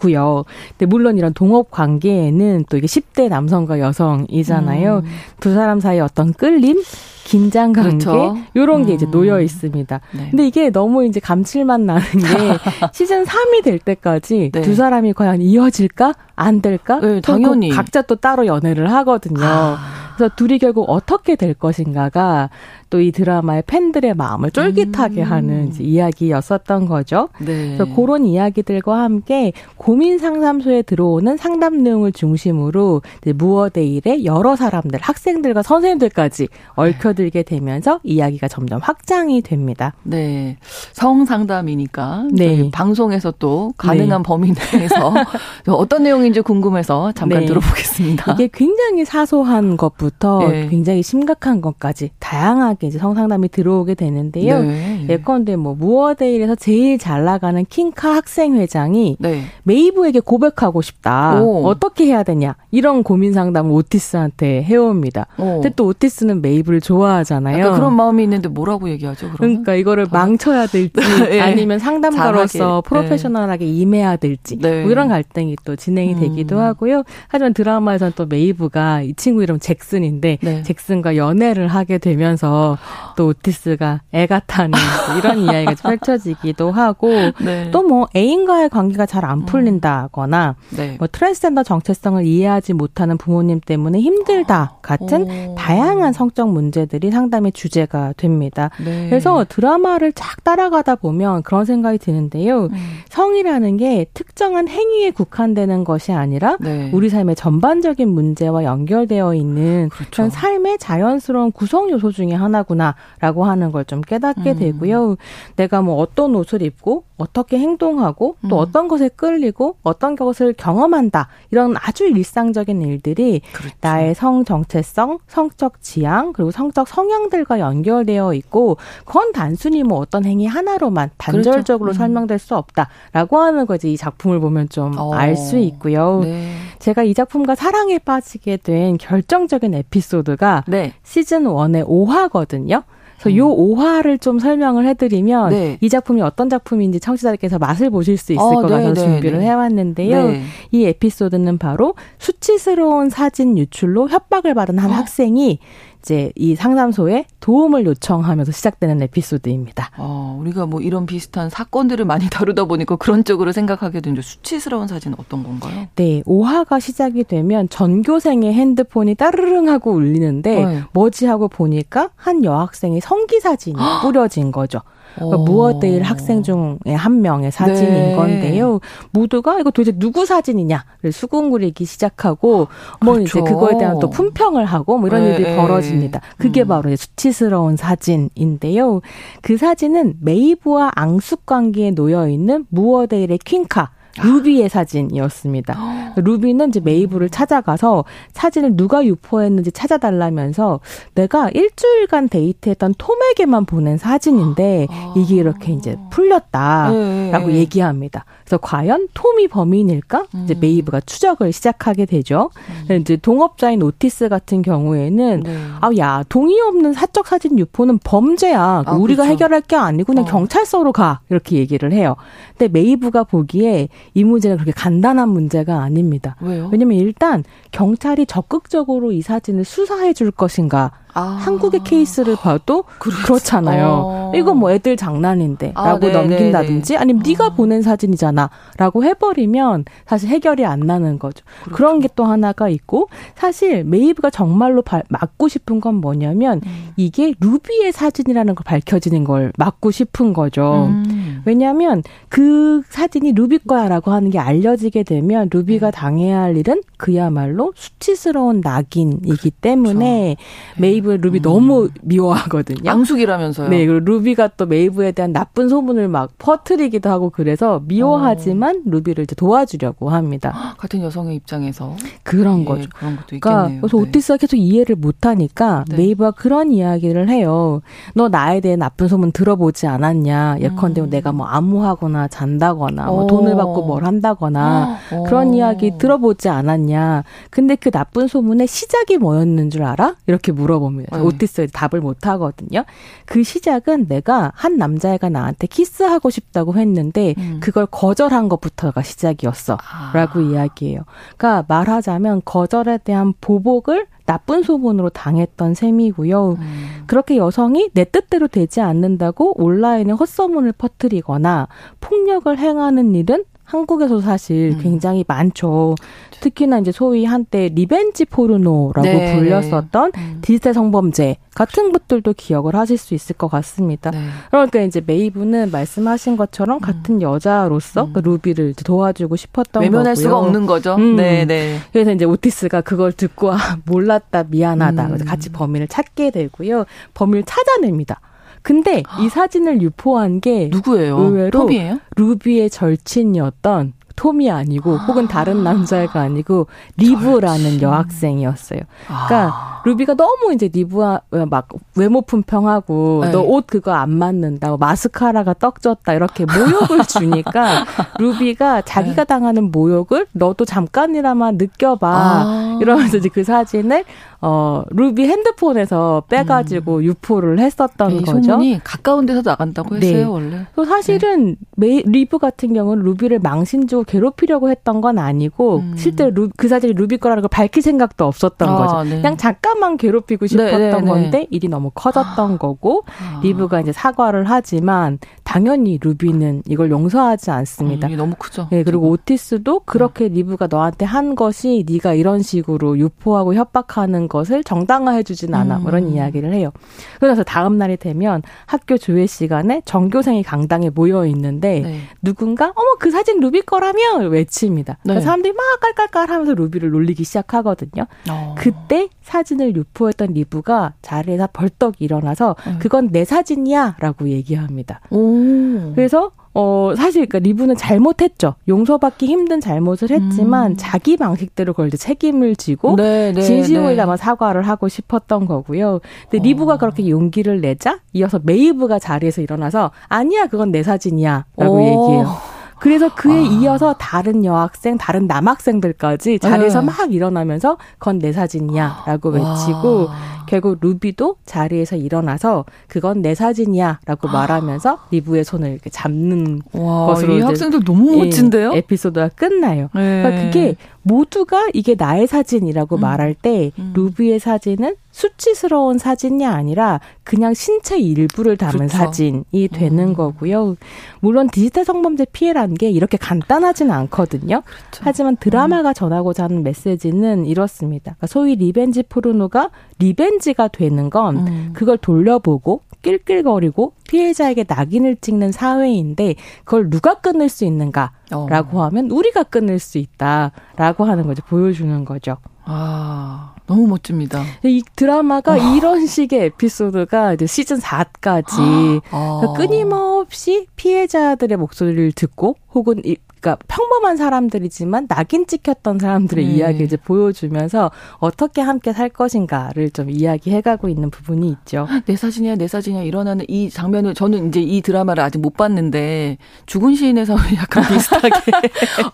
Speaker 6: 있고요. 근데 물론 이런 동업 관계에는 또 이게 10대 남성과 여성이잖아요. 음. 두 사람 사이 어떤 끌림, 긴장 관계 그렇죠. 요런 게 음. 이제 놓여 있습니다. 네. 근데 이게 너무 이제 감칠맛 나는 게 시즌 3이 될 때까지 네. 두 사람이 과연 이어질까 안 될까?
Speaker 1: 네, 당연히
Speaker 6: 각자 또 따로 연애를 하거든요. 아. 그래서 둘이 결국 어떻게 될 것인가가 또 이 드라마의 팬들의 마음을 쫄깃하게 음. 하는 이야기였었던 거죠. 네. 그래서 그런 이야기들과 함께 고민 상담소에 들어오는 상담 내용을 중심으로 무어데일의 여러 사람들, 학생들과 선생님들까지 얽혀 들게 되면서 이야기가 점점 확장이 됩니다.
Speaker 1: 네. 성 상담이니까 네. 방송에서 또 가능한 네. 범위 내에서 어떤 내용인지 궁금해서 잠깐 네. 들어보겠습니다.
Speaker 6: 이게 굉장히 사소한 것부터 것부터 네. 굉장히 심각한 것까지 다양하게 이제 성상담이 들어오게 되는데요. 네. 예컨대 뭐 무어데일에서 제일 잘 나가는 킹카 학생 회장이 네. 메이브에게 고백하고 싶다. 오. 어떻게 해야 되냐 이런 고민 상담을 오티스한테 해옵니다. 오. 근데 또 오티스는 메이브를 좋아 하잖아요.
Speaker 1: 그런 마음이 있는데 뭐라고 얘기하죠? 그러면?
Speaker 6: 그러니까 이거를 더... 망쳐야 될지 네. 아니면 상담가로서 프로페셔널하게 임해야 될지 네. 뭐 이런 갈등이 또 진행이 음. 되기도 하고요. 하지만 드라마에서는 또 메이브가 이 친구 이름 잭슨 잭슨인데 네. 잭슨과 연애를 하게 되면서 또 오티스가 애가 타는 이런 이야기가 펼쳐지기도 하고 네. 또뭐 애인과의 관계가 잘 안 풀린다거나 음. 네. 뭐 트랜스젠더 정체성을 이해하지 못하는 부모님 때문에 힘들다 같은 오. 다양한 성적 문제들이 상담의 주제가 됩니다. 네. 그래서 드라마를 쫙 따라가다 보면 그런 생각이 드는데요. 음. 성이라는 게 특정한 행위에 국한되는 것이 아니라 네. 우리 삶의 전반적인 문제와 연결되어 있는 그렇죠. 삶의 자연스러운 구성 요소 중의 하나구나라고 하는 걸 좀 깨닫게 음. 되고요. 내가 뭐 어떤 옷을 입고 어떻게 행동하고 또 음. 어떤 것에 끌리고 어떤 것을 경험한다 이런 아주 일상적인 일들이 그렇죠. 나의 성 정체성, 성적 지향 그리고 성적 성향들과 연결되어 있고 그건 단순히 뭐 어떤 행위 하나로만 단절적으로 그렇죠. 음. 설명될 수 없다라고 하는 거지 이 작품을 보면 좀 알수 어. 있고요. 네. 제가 이 작품과 사랑에 빠지게 된 결정적인 에피소드가 네. 시즌 1의 5화거든요. 그래서 음. 요 5화를 좀 설명을 해드리면 네. 이 작품이 어떤 작품인지 청취자들께서 맛을 보실 수 있을 어, 것 같아서 네, 네 준비를 네. 해왔는데요. 네. 이 에피소드는 바로 수치스러운 사진 유출로 협박을 받은 한 어. 학생이 이제 이 상담소에 도움을 요청하면서 시작되는 에피소드입니다.
Speaker 1: 어, 우리가 뭐 이런 비슷한 사건들을 많이 다루다 보니까 그런 쪽으로 생각하게 되는데 수치스러운 사진은 어떤 건가요?
Speaker 6: 네, 5화가 시작이 되면 전교생의 핸드폰이 따르릉 하고 울리는데 네. 뭐지 하고 보니까 한 여학생의 성기 사진이 뿌려진 거죠. 그러니까 무어데일 학생 중에 한 명의 사진인 네. 건데요. 모두가 이거 도대체 누구 사진이냐를 수군거리기 시작하고 뭐 그렇죠. 이제 그거에 대한 또 품평을 하고 뭐 이런 네. 일이 벌어집니다. 그게 음. 바로 수치스러운 사진인데요. 그 사진은 메이브와 앙숙 관계에 놓여 있는 무어데일의 퀸카 루비의 사진이었습니다. 루비는 이제 메이브를 찾아가서 사진을 누가 유포했는지 찾아달라면서 내가 일주일간 데이트했던 톰에게만 보낸 사진인데 이게 이렇게 이제 풀렸다라고 네. 얘기합니다. 그래서 과연 톰이 범인일까? 이제 음. 메이브가 추적을 시작하게 되죠. 음. 이제 동업자인 오티스 같은 경우에는 네. 아야 동의 없는 사적 사진 유포는 범죄야. 아, 우리가 그렇죠. 해결할 게 아니고 그냥 어. 경찰서로 가 이렇게 얘기를 해요. 근데 메이브가 보기에 이 문제는 그렇게 간단한 문제가 아닙니다.
Speaker 1: 왜요?
Speaker 6: 왜냐면 일단 경찰이 적극적으로 이 사진을 수사해 줄 것인가 아. 한국의 케이스를 봐도 그렇죠. 그렇잖아요 어. 이거 뭐 애들 장난인데 아, 라고 네, 넘긴다든지 네, 네. 아니면 네가 아. 보낸 사진이잖아 라고 해버리면 사실 해결이 안 나는 거죠. 그렇죠. 그런 게 또 하나가 있고 사실 메이브가 정말로 바, 막고 싶은 건 뭐냐면 음. 이게 루비의 사진이라는 걸 밝혀지는 걸 막고 싶은 거죠. 음. 왜냐하면 그 사진이 루비 거야라고 하는 게 알려지게 되면 루비가 네. 당해야 할 일은 그야말로 수치스러운 낙인이기 그렇죠. 때문에 메이 메이브 루비 음. 너무 미워하거든요.
Speaker 1: 앙숙이라면서요.
Speaker 6: 네, 그리고 루비가 또 메이브에 대한 나쁜 소문을 막 퍼뜨리기도 하고 그래서 미워하지만 어. 루비를 이제 도와주려고 합니다.
Speaker 1: 같은 여성의 입장에서
Speaker 6: 그런 예, 거죠.
Speaker 1: 그런 것도 그러니까 있겠네요.
Speaker 6: 그래서 네. 오티스가 계속 이해를 못하니까 네. 메이브가 그런 이야기를 해요. 너 나에 대해 나쁜 소문 들어보지 않았냐? 예컨대 음. 내가 뭐 아무하고나 잔다거나 뭐 돈을 받고 뭘 한다거나 어. 그런 이야기 들어보지 않았냐? 근데 그 나쁜 소문의 시작이 뭐였는 줄 알아? 이렇게 물어봅니다. 네. 오티스에 답을 못 하거든요. 그 시작은 내가 한 남자애가 나한테 키스하고 싶다고 했는데 음. 그걸 거절한 것부터가 시작이었어. 아. 라고 이야기해요. 그러니까 말하자면 거절에 대한 보복을 나쁜 소문으로 당했던 셈이고요. 음. 그렇게 여성이 내 뜻대로 되지 않는다고 온라인에 헛소문을 퍼뜨리거나 폭력을 행하는 일은 한국에서 사실 음. 굉장히 많죠. 특히나 이제 소위 한때 revenge 포르노라고 네. 불렸었던 음. 디지털 성범죄 같은 것들도 기억을 하실 수 있을 것 같습니다. 네. 그러니까 이제 메이브는 말씀하신 것처럼 음. 같은 여자로서 음. 그 루비를 도와주고 싶었던
Speaker 1: 외면할
Speaker 6: 거고요.
Speaker 1: 수가 없는 거죠. 음. 네, 네.
Speaker 6: 그래서 이제 오티스가 그걸 듣고 아, 몰랐다, 미안하다. 그래서 같이 범인을 찾게 되고요. 범인을 찾아냅니다. 근데 이 사진을 유포한 게
Speaker 1: 누구예요?
Speaker 6: 의외로
Speaker 1: 톰이에요?
Speaker 6: 루비의 절친이었던 톰이 아니고 혹은 다른 남자애가 아니고 리브라는 절친. 여학생이었어요. 그러니까 아. 루비가 너무 이제 리브와 막 외모 품평하고 네. 너옷 그거 안 맞는다, 뭐 마스카라가 떡졌다 이렇게 모욕을 주니까 루비가 자기가 네. 당하는 모욕을 너도 잠깐이라만 느껴봐 아. 이러면서 이제 그 사진을 어 루비 핸드폰에서 빼가지고 음. 유포를 했었던 네, 거죠.
Speaker 1: 소문이 가까운 데서 나간다고 했어요 네. 원래.
Speaker 6: 또 사실은 메, 리브 같은 경우는 루비를 망신 주고 괴롭히려고 했던 건 아니고 음. 실제 루, 그 사진이 루비 거라는 걸 밝힐 생각도 없었던 아, 거죠. 네. 그냥 잠깐만 괴롭히고 네, 싶었던 네, 네, 건데 일이 너무 커졌던 아. 거고 아. 리브가 이제 사과를 하지만 당연히 루비는 이걸 용서하지 않습니다.
Speaker 1: 음, 너무 크죠.
Speaker 6: 네, 그리고 오티스도 그렇게 리브가 너한테 한 것이 네가 이런 식으로 유포하고 협박하는 것을 정당화해 주진 않아. 음. 그런 이야기를 해요. 그래서 다음 날이 되면 학교 조회 시간에 전교생이 강당에 모여 있는데 네. 누군가 어머 그 사진 루비 거라며 외칩니다. 네. 사람들이 막 깔깔깔 하면서 루비를 놀리기 시작하거든요. 어. 그때 사진을 유포했던 리브가 자리에서 벌떡 일어나서 음. 그건 내 사진이야라고 얘기합니다. 오. 그래서 어, 사실, 그니까 리브는 잘못했죠. 용서받기 힘든 잘못을 했지만, 음. 자기 방식대로 그걸 이제 책임을 지고, 네, 네, 진심을 네. 담아 사과를 하고 싶었던 거고요. 근데 어. 리브가 그렇게 용기를 내자, 이어서 메이브가 자리에서 일어나서, 아니야, 그건 내 사진이야. 라고 오. 얘기해요. 그래서 그에 아. 이어서 다른 여학생, 다른 남학생들까지 자리에서 네. 막 일어나면서 그건 내 사진이야 라고 외치고 결국 루비도 자리에서 일어나서 그건 내 사진이야 라고 말하면서 리브의 손을 이렇게 잡는 와, 것으로
Speaker 1: 이 학생들 너무 멋진데요?
Speaker 6: 에피소드가 끝나요. 네. 그러니까 그게 모두가 이게 나의 사진이라고 음. 말할 때 음. 루비의 사진은 수치스러운 사진이 아니라 그냥 신체 일부를 담은 그렇죠. 사진이 되는 음. 거고요. 물론 디지털 성범죄 피해라는 게 이렇게 간단하지는 않거든요. 그렇죠. 하지만 드라마가 음. 전하고자 하는 메시지는 이렇습니다. 그러니까 소위 revenge 포르노가 revenge가 되는 건 음. 그걸 돌려보고 낄낄거리고 피해자에게 낙인을 찍는 사회인데 그걸 누가 끊을 수 있는가라고 어. 하면 우리가 끊을 수 있다라고 하는 거죠. 보여주는 거죠.
Speaker 1: 아, 너무 멋집니다.
Speaker 6: 이 드라마가 어. 이런 식의 에피소드가 이제 시즌 4까지 어. 그러니까 끊임없이 피해자들의 목소리를 듣고 혹은 이, 그러니까 평범한 사람들이지만 낙인 찍혔던 사람들의 네. 이야기를 이제 보여주면서 어떻게 함께 살 것인가를 좀 이야기해가고 있는 부분이 있죠.
Speaker 1: 내 사진이야, 내 사진이야 일어나는 이 장면을 저는 이제 이 드라마를 아직 못 봤는데 죽은 시인에서 약간 비슷하게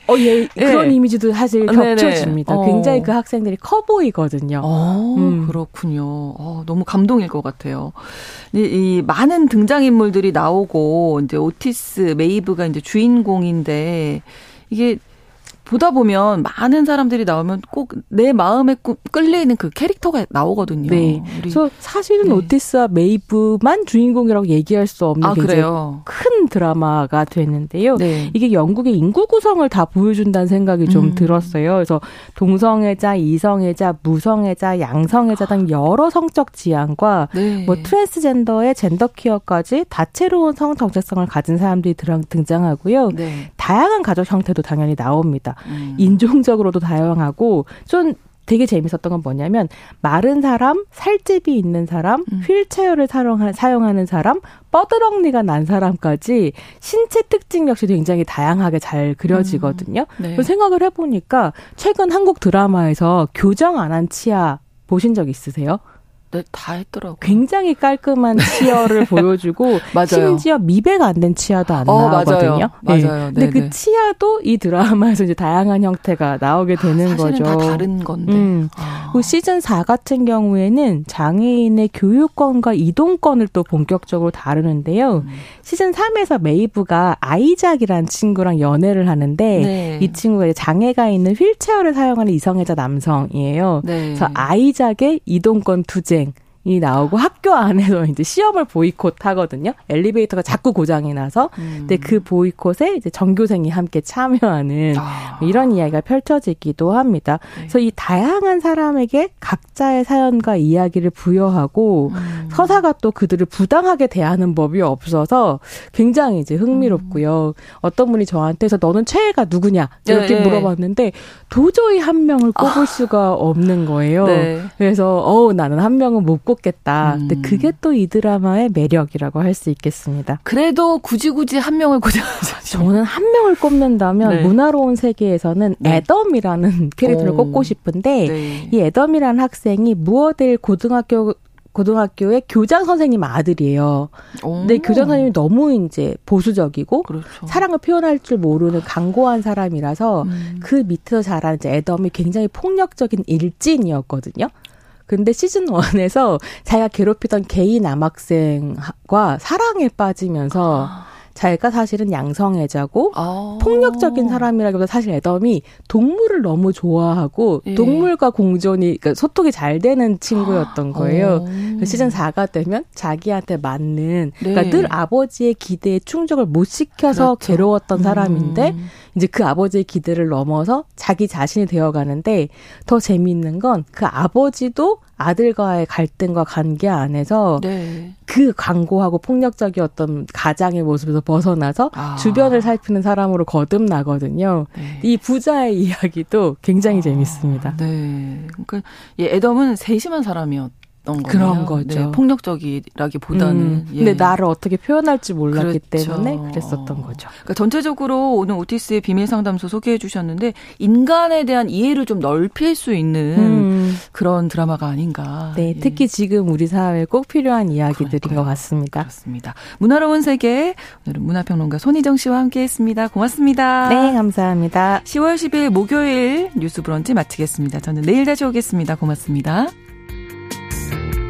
Speaker 6: 어, 예, 그런 네. 이미지도 사실 겹쳐집니다. 어. 굉장히 그 학생들이 커 보이거든요.
Speaker 1: 어, 음. 그렇군요. 어, 너무 감동일 것 같아요. 이, 이 많은 등장 인물들이 나오고 이제 오티스 메이브가 이제 주인공인데 이게 보다 보면 많은 사람들이 나오면 꼭 내 마음에 끌리는 그 캐릭터가 나오거든요.
Speaker 6: 네. 그래서 사실은 네. 오티스와 메이브만 주인공이라고 얘기할 수 없는 아, 굉장히 그래요? 큰 드라마가 되는데요. 네. 이게 영국의 인구 구성을 다 보여준다는 생각이 좀 음. 들었어요. 그래서 동성애자, 이성애자, 무성애자, 양성애자 등 여러 성적 지향과 네. 뭐 트랜스젠더의 젠더 퀴어까지 다채로운 성 정체성을 가진 사람들이 등장하고요. 네. 다양한 가족 형태도 당연히 나옵니다. 음. 인종적으로도 다양하고 좀 되게 재밌었던 건 뭐냐면 마른 사람, 살집이 있는 사람, 음. 휠체어를 사용하는 사람, 뻐드렁니가 난 사람까지 신체 특징 역시 굉장히 다양하게 잘 그려지거든요. 음. 네. 생각을 해보니까 최근 한국 드라마에서 교정 안 한 치아 보신 적 있으세요?
Speaker 1: 네, 다 했더라고요.
Speaker 6: 굉장히 깔끔한 치아를 보여주고 심지어 미백이 안 된 치아도 안 어, 나오거든요.
Speaker 1: 맞아요. 네. 맞아요.
Speaker 6: 근데 그 치아도 이 드라마에서 이제 다양한 형태가 나오게 되는 아, 거죠.
Speaker 1: 다 다른 건데. 음.
Speaker 6: 아. 그 시즌 4 같은 경우에는 장애인의 교육권과 이동권을 또 본격적으로 다루는데요. 음. 시즌 3에서 메이브가 아이작이라는 친구랑 연애를 하는데 네. 이 친구가 장애가 있는 휠체어를 사용하는 이성애자 남성이에요. 네. 그래서 아이작의 이동권 투쟁 이 나오고 학교 안에서 이제 시험을 보이콧 하거든요. 엘리베이터가 자꾸 고장이 나서. 음. 근데 그 보이콧에 이제 전교생이 함께 참여하는 아. 이런 이야기가 펼쳐지기도 합니다. 네. 그래서 이 다양한 사람에게 각자의 사연과 이야기를 부여하고 음. 서사가 또 그들을 부당하게 대하는 법이 없어서 굉장히 이제 흥미롭고요. 음. 어떤 분이 저한테서 너는 최애가 누구냐 이렇게 네. 물어봤는데 도저히 한 명을 꼽을 아. 수가 없는 거예요. 네. 그래서 어 나는 한 명은 못 꼽. 뽑겠다. 음. 근데 그게 또 이 드라마의 매력이라고 할 수 있겠습니다.
Speaker 1: 그래도 굳이 굳이 한 명을 고정하죠.
Speaker 6: 저는 한 명을 꼽는다면 네. 문화로운 세계에서는 네. 애덤이라는 캐릭터를 오. 꼽고 싶은데 네. 이 애덤이라는 학생이 무어델 고등학교 고등학교의 교장 선생님 아들이에요. 오. 근데 교장 선생님이 너무 이제 보수적이고 그렇죠. 사랑을 표현할 줄 모르는 강고한 사람이라서 음. 그 밑에서 자란 이제 애덤이 굉장히 폭력적인 일진이었거든요. 근데 시즌 1에서 자기가 괴롭히던 게이 남학생과 사랑에 빠지면서 아. 자기가 사실은 양성애자고 아. 폭력적인 사람이라기보다 사실 애덤이 동물을 너무 좋아하고 예. 동물과 공존이 그러니까 소통이 잘 되는 친구였던 거예요. 어. 시즌 4가 되면 자기한테 맞는 그러니까 네. 늘 아버지의 기대에 충족을 못 시켜서 그렇죠. 괴로웠던 사람인데 음. 이제 그 아버지의 기대를 넘어서 자기 자신이 되어 가는데 더 재미있는 건 그 아버지도 아들과의 갈등과 관계 안에서 네. 그 광고하고 폭력적이었던 가장의 모습에서 벗어나서 아. 주변을 살피는 사람으로 거듭나거든요. 네. 이 부자의 이야기도 굉장히 아. 재밌습니다.
Speaker 1: 네. 그러니까 예, 애덤은 세심한 사람이었
Speaker 6: 던 그런 거죠.
Speaker 1: 네, 폭력적이라기보다는. 음,
Speaker 6: 예. 근데 나를 어떻게 표현할지 몰랐기 그렇죠. 때문에 그랬었던 거죠.
Speaker 1: 그러니까 전체적으로 오늘 오티스의 비밀 상담소 소개해 주셨는데 인간에 대한 이해를 좀 넓힐 수 있는 음. 그런 드라마가 아닌가.
Speaker 6: 네, 예. 특히 지금 우리 사회에 꼭 필요한 이야기들인 그러니까요. 것 같습니다.
Speaker 1: 그렇습니다. 문화로운 세계 오늘은 문화평론가 손희정 씨와 함께했습니다. 고맙습니다.
Speaker 6: 네, 감사합니다.
Speaker 1: 10월 10일 목요일 뉴스 브런치 마치겠습니다. 저는 내일 다시 오겠습니다. 고맙습니다. Thanks.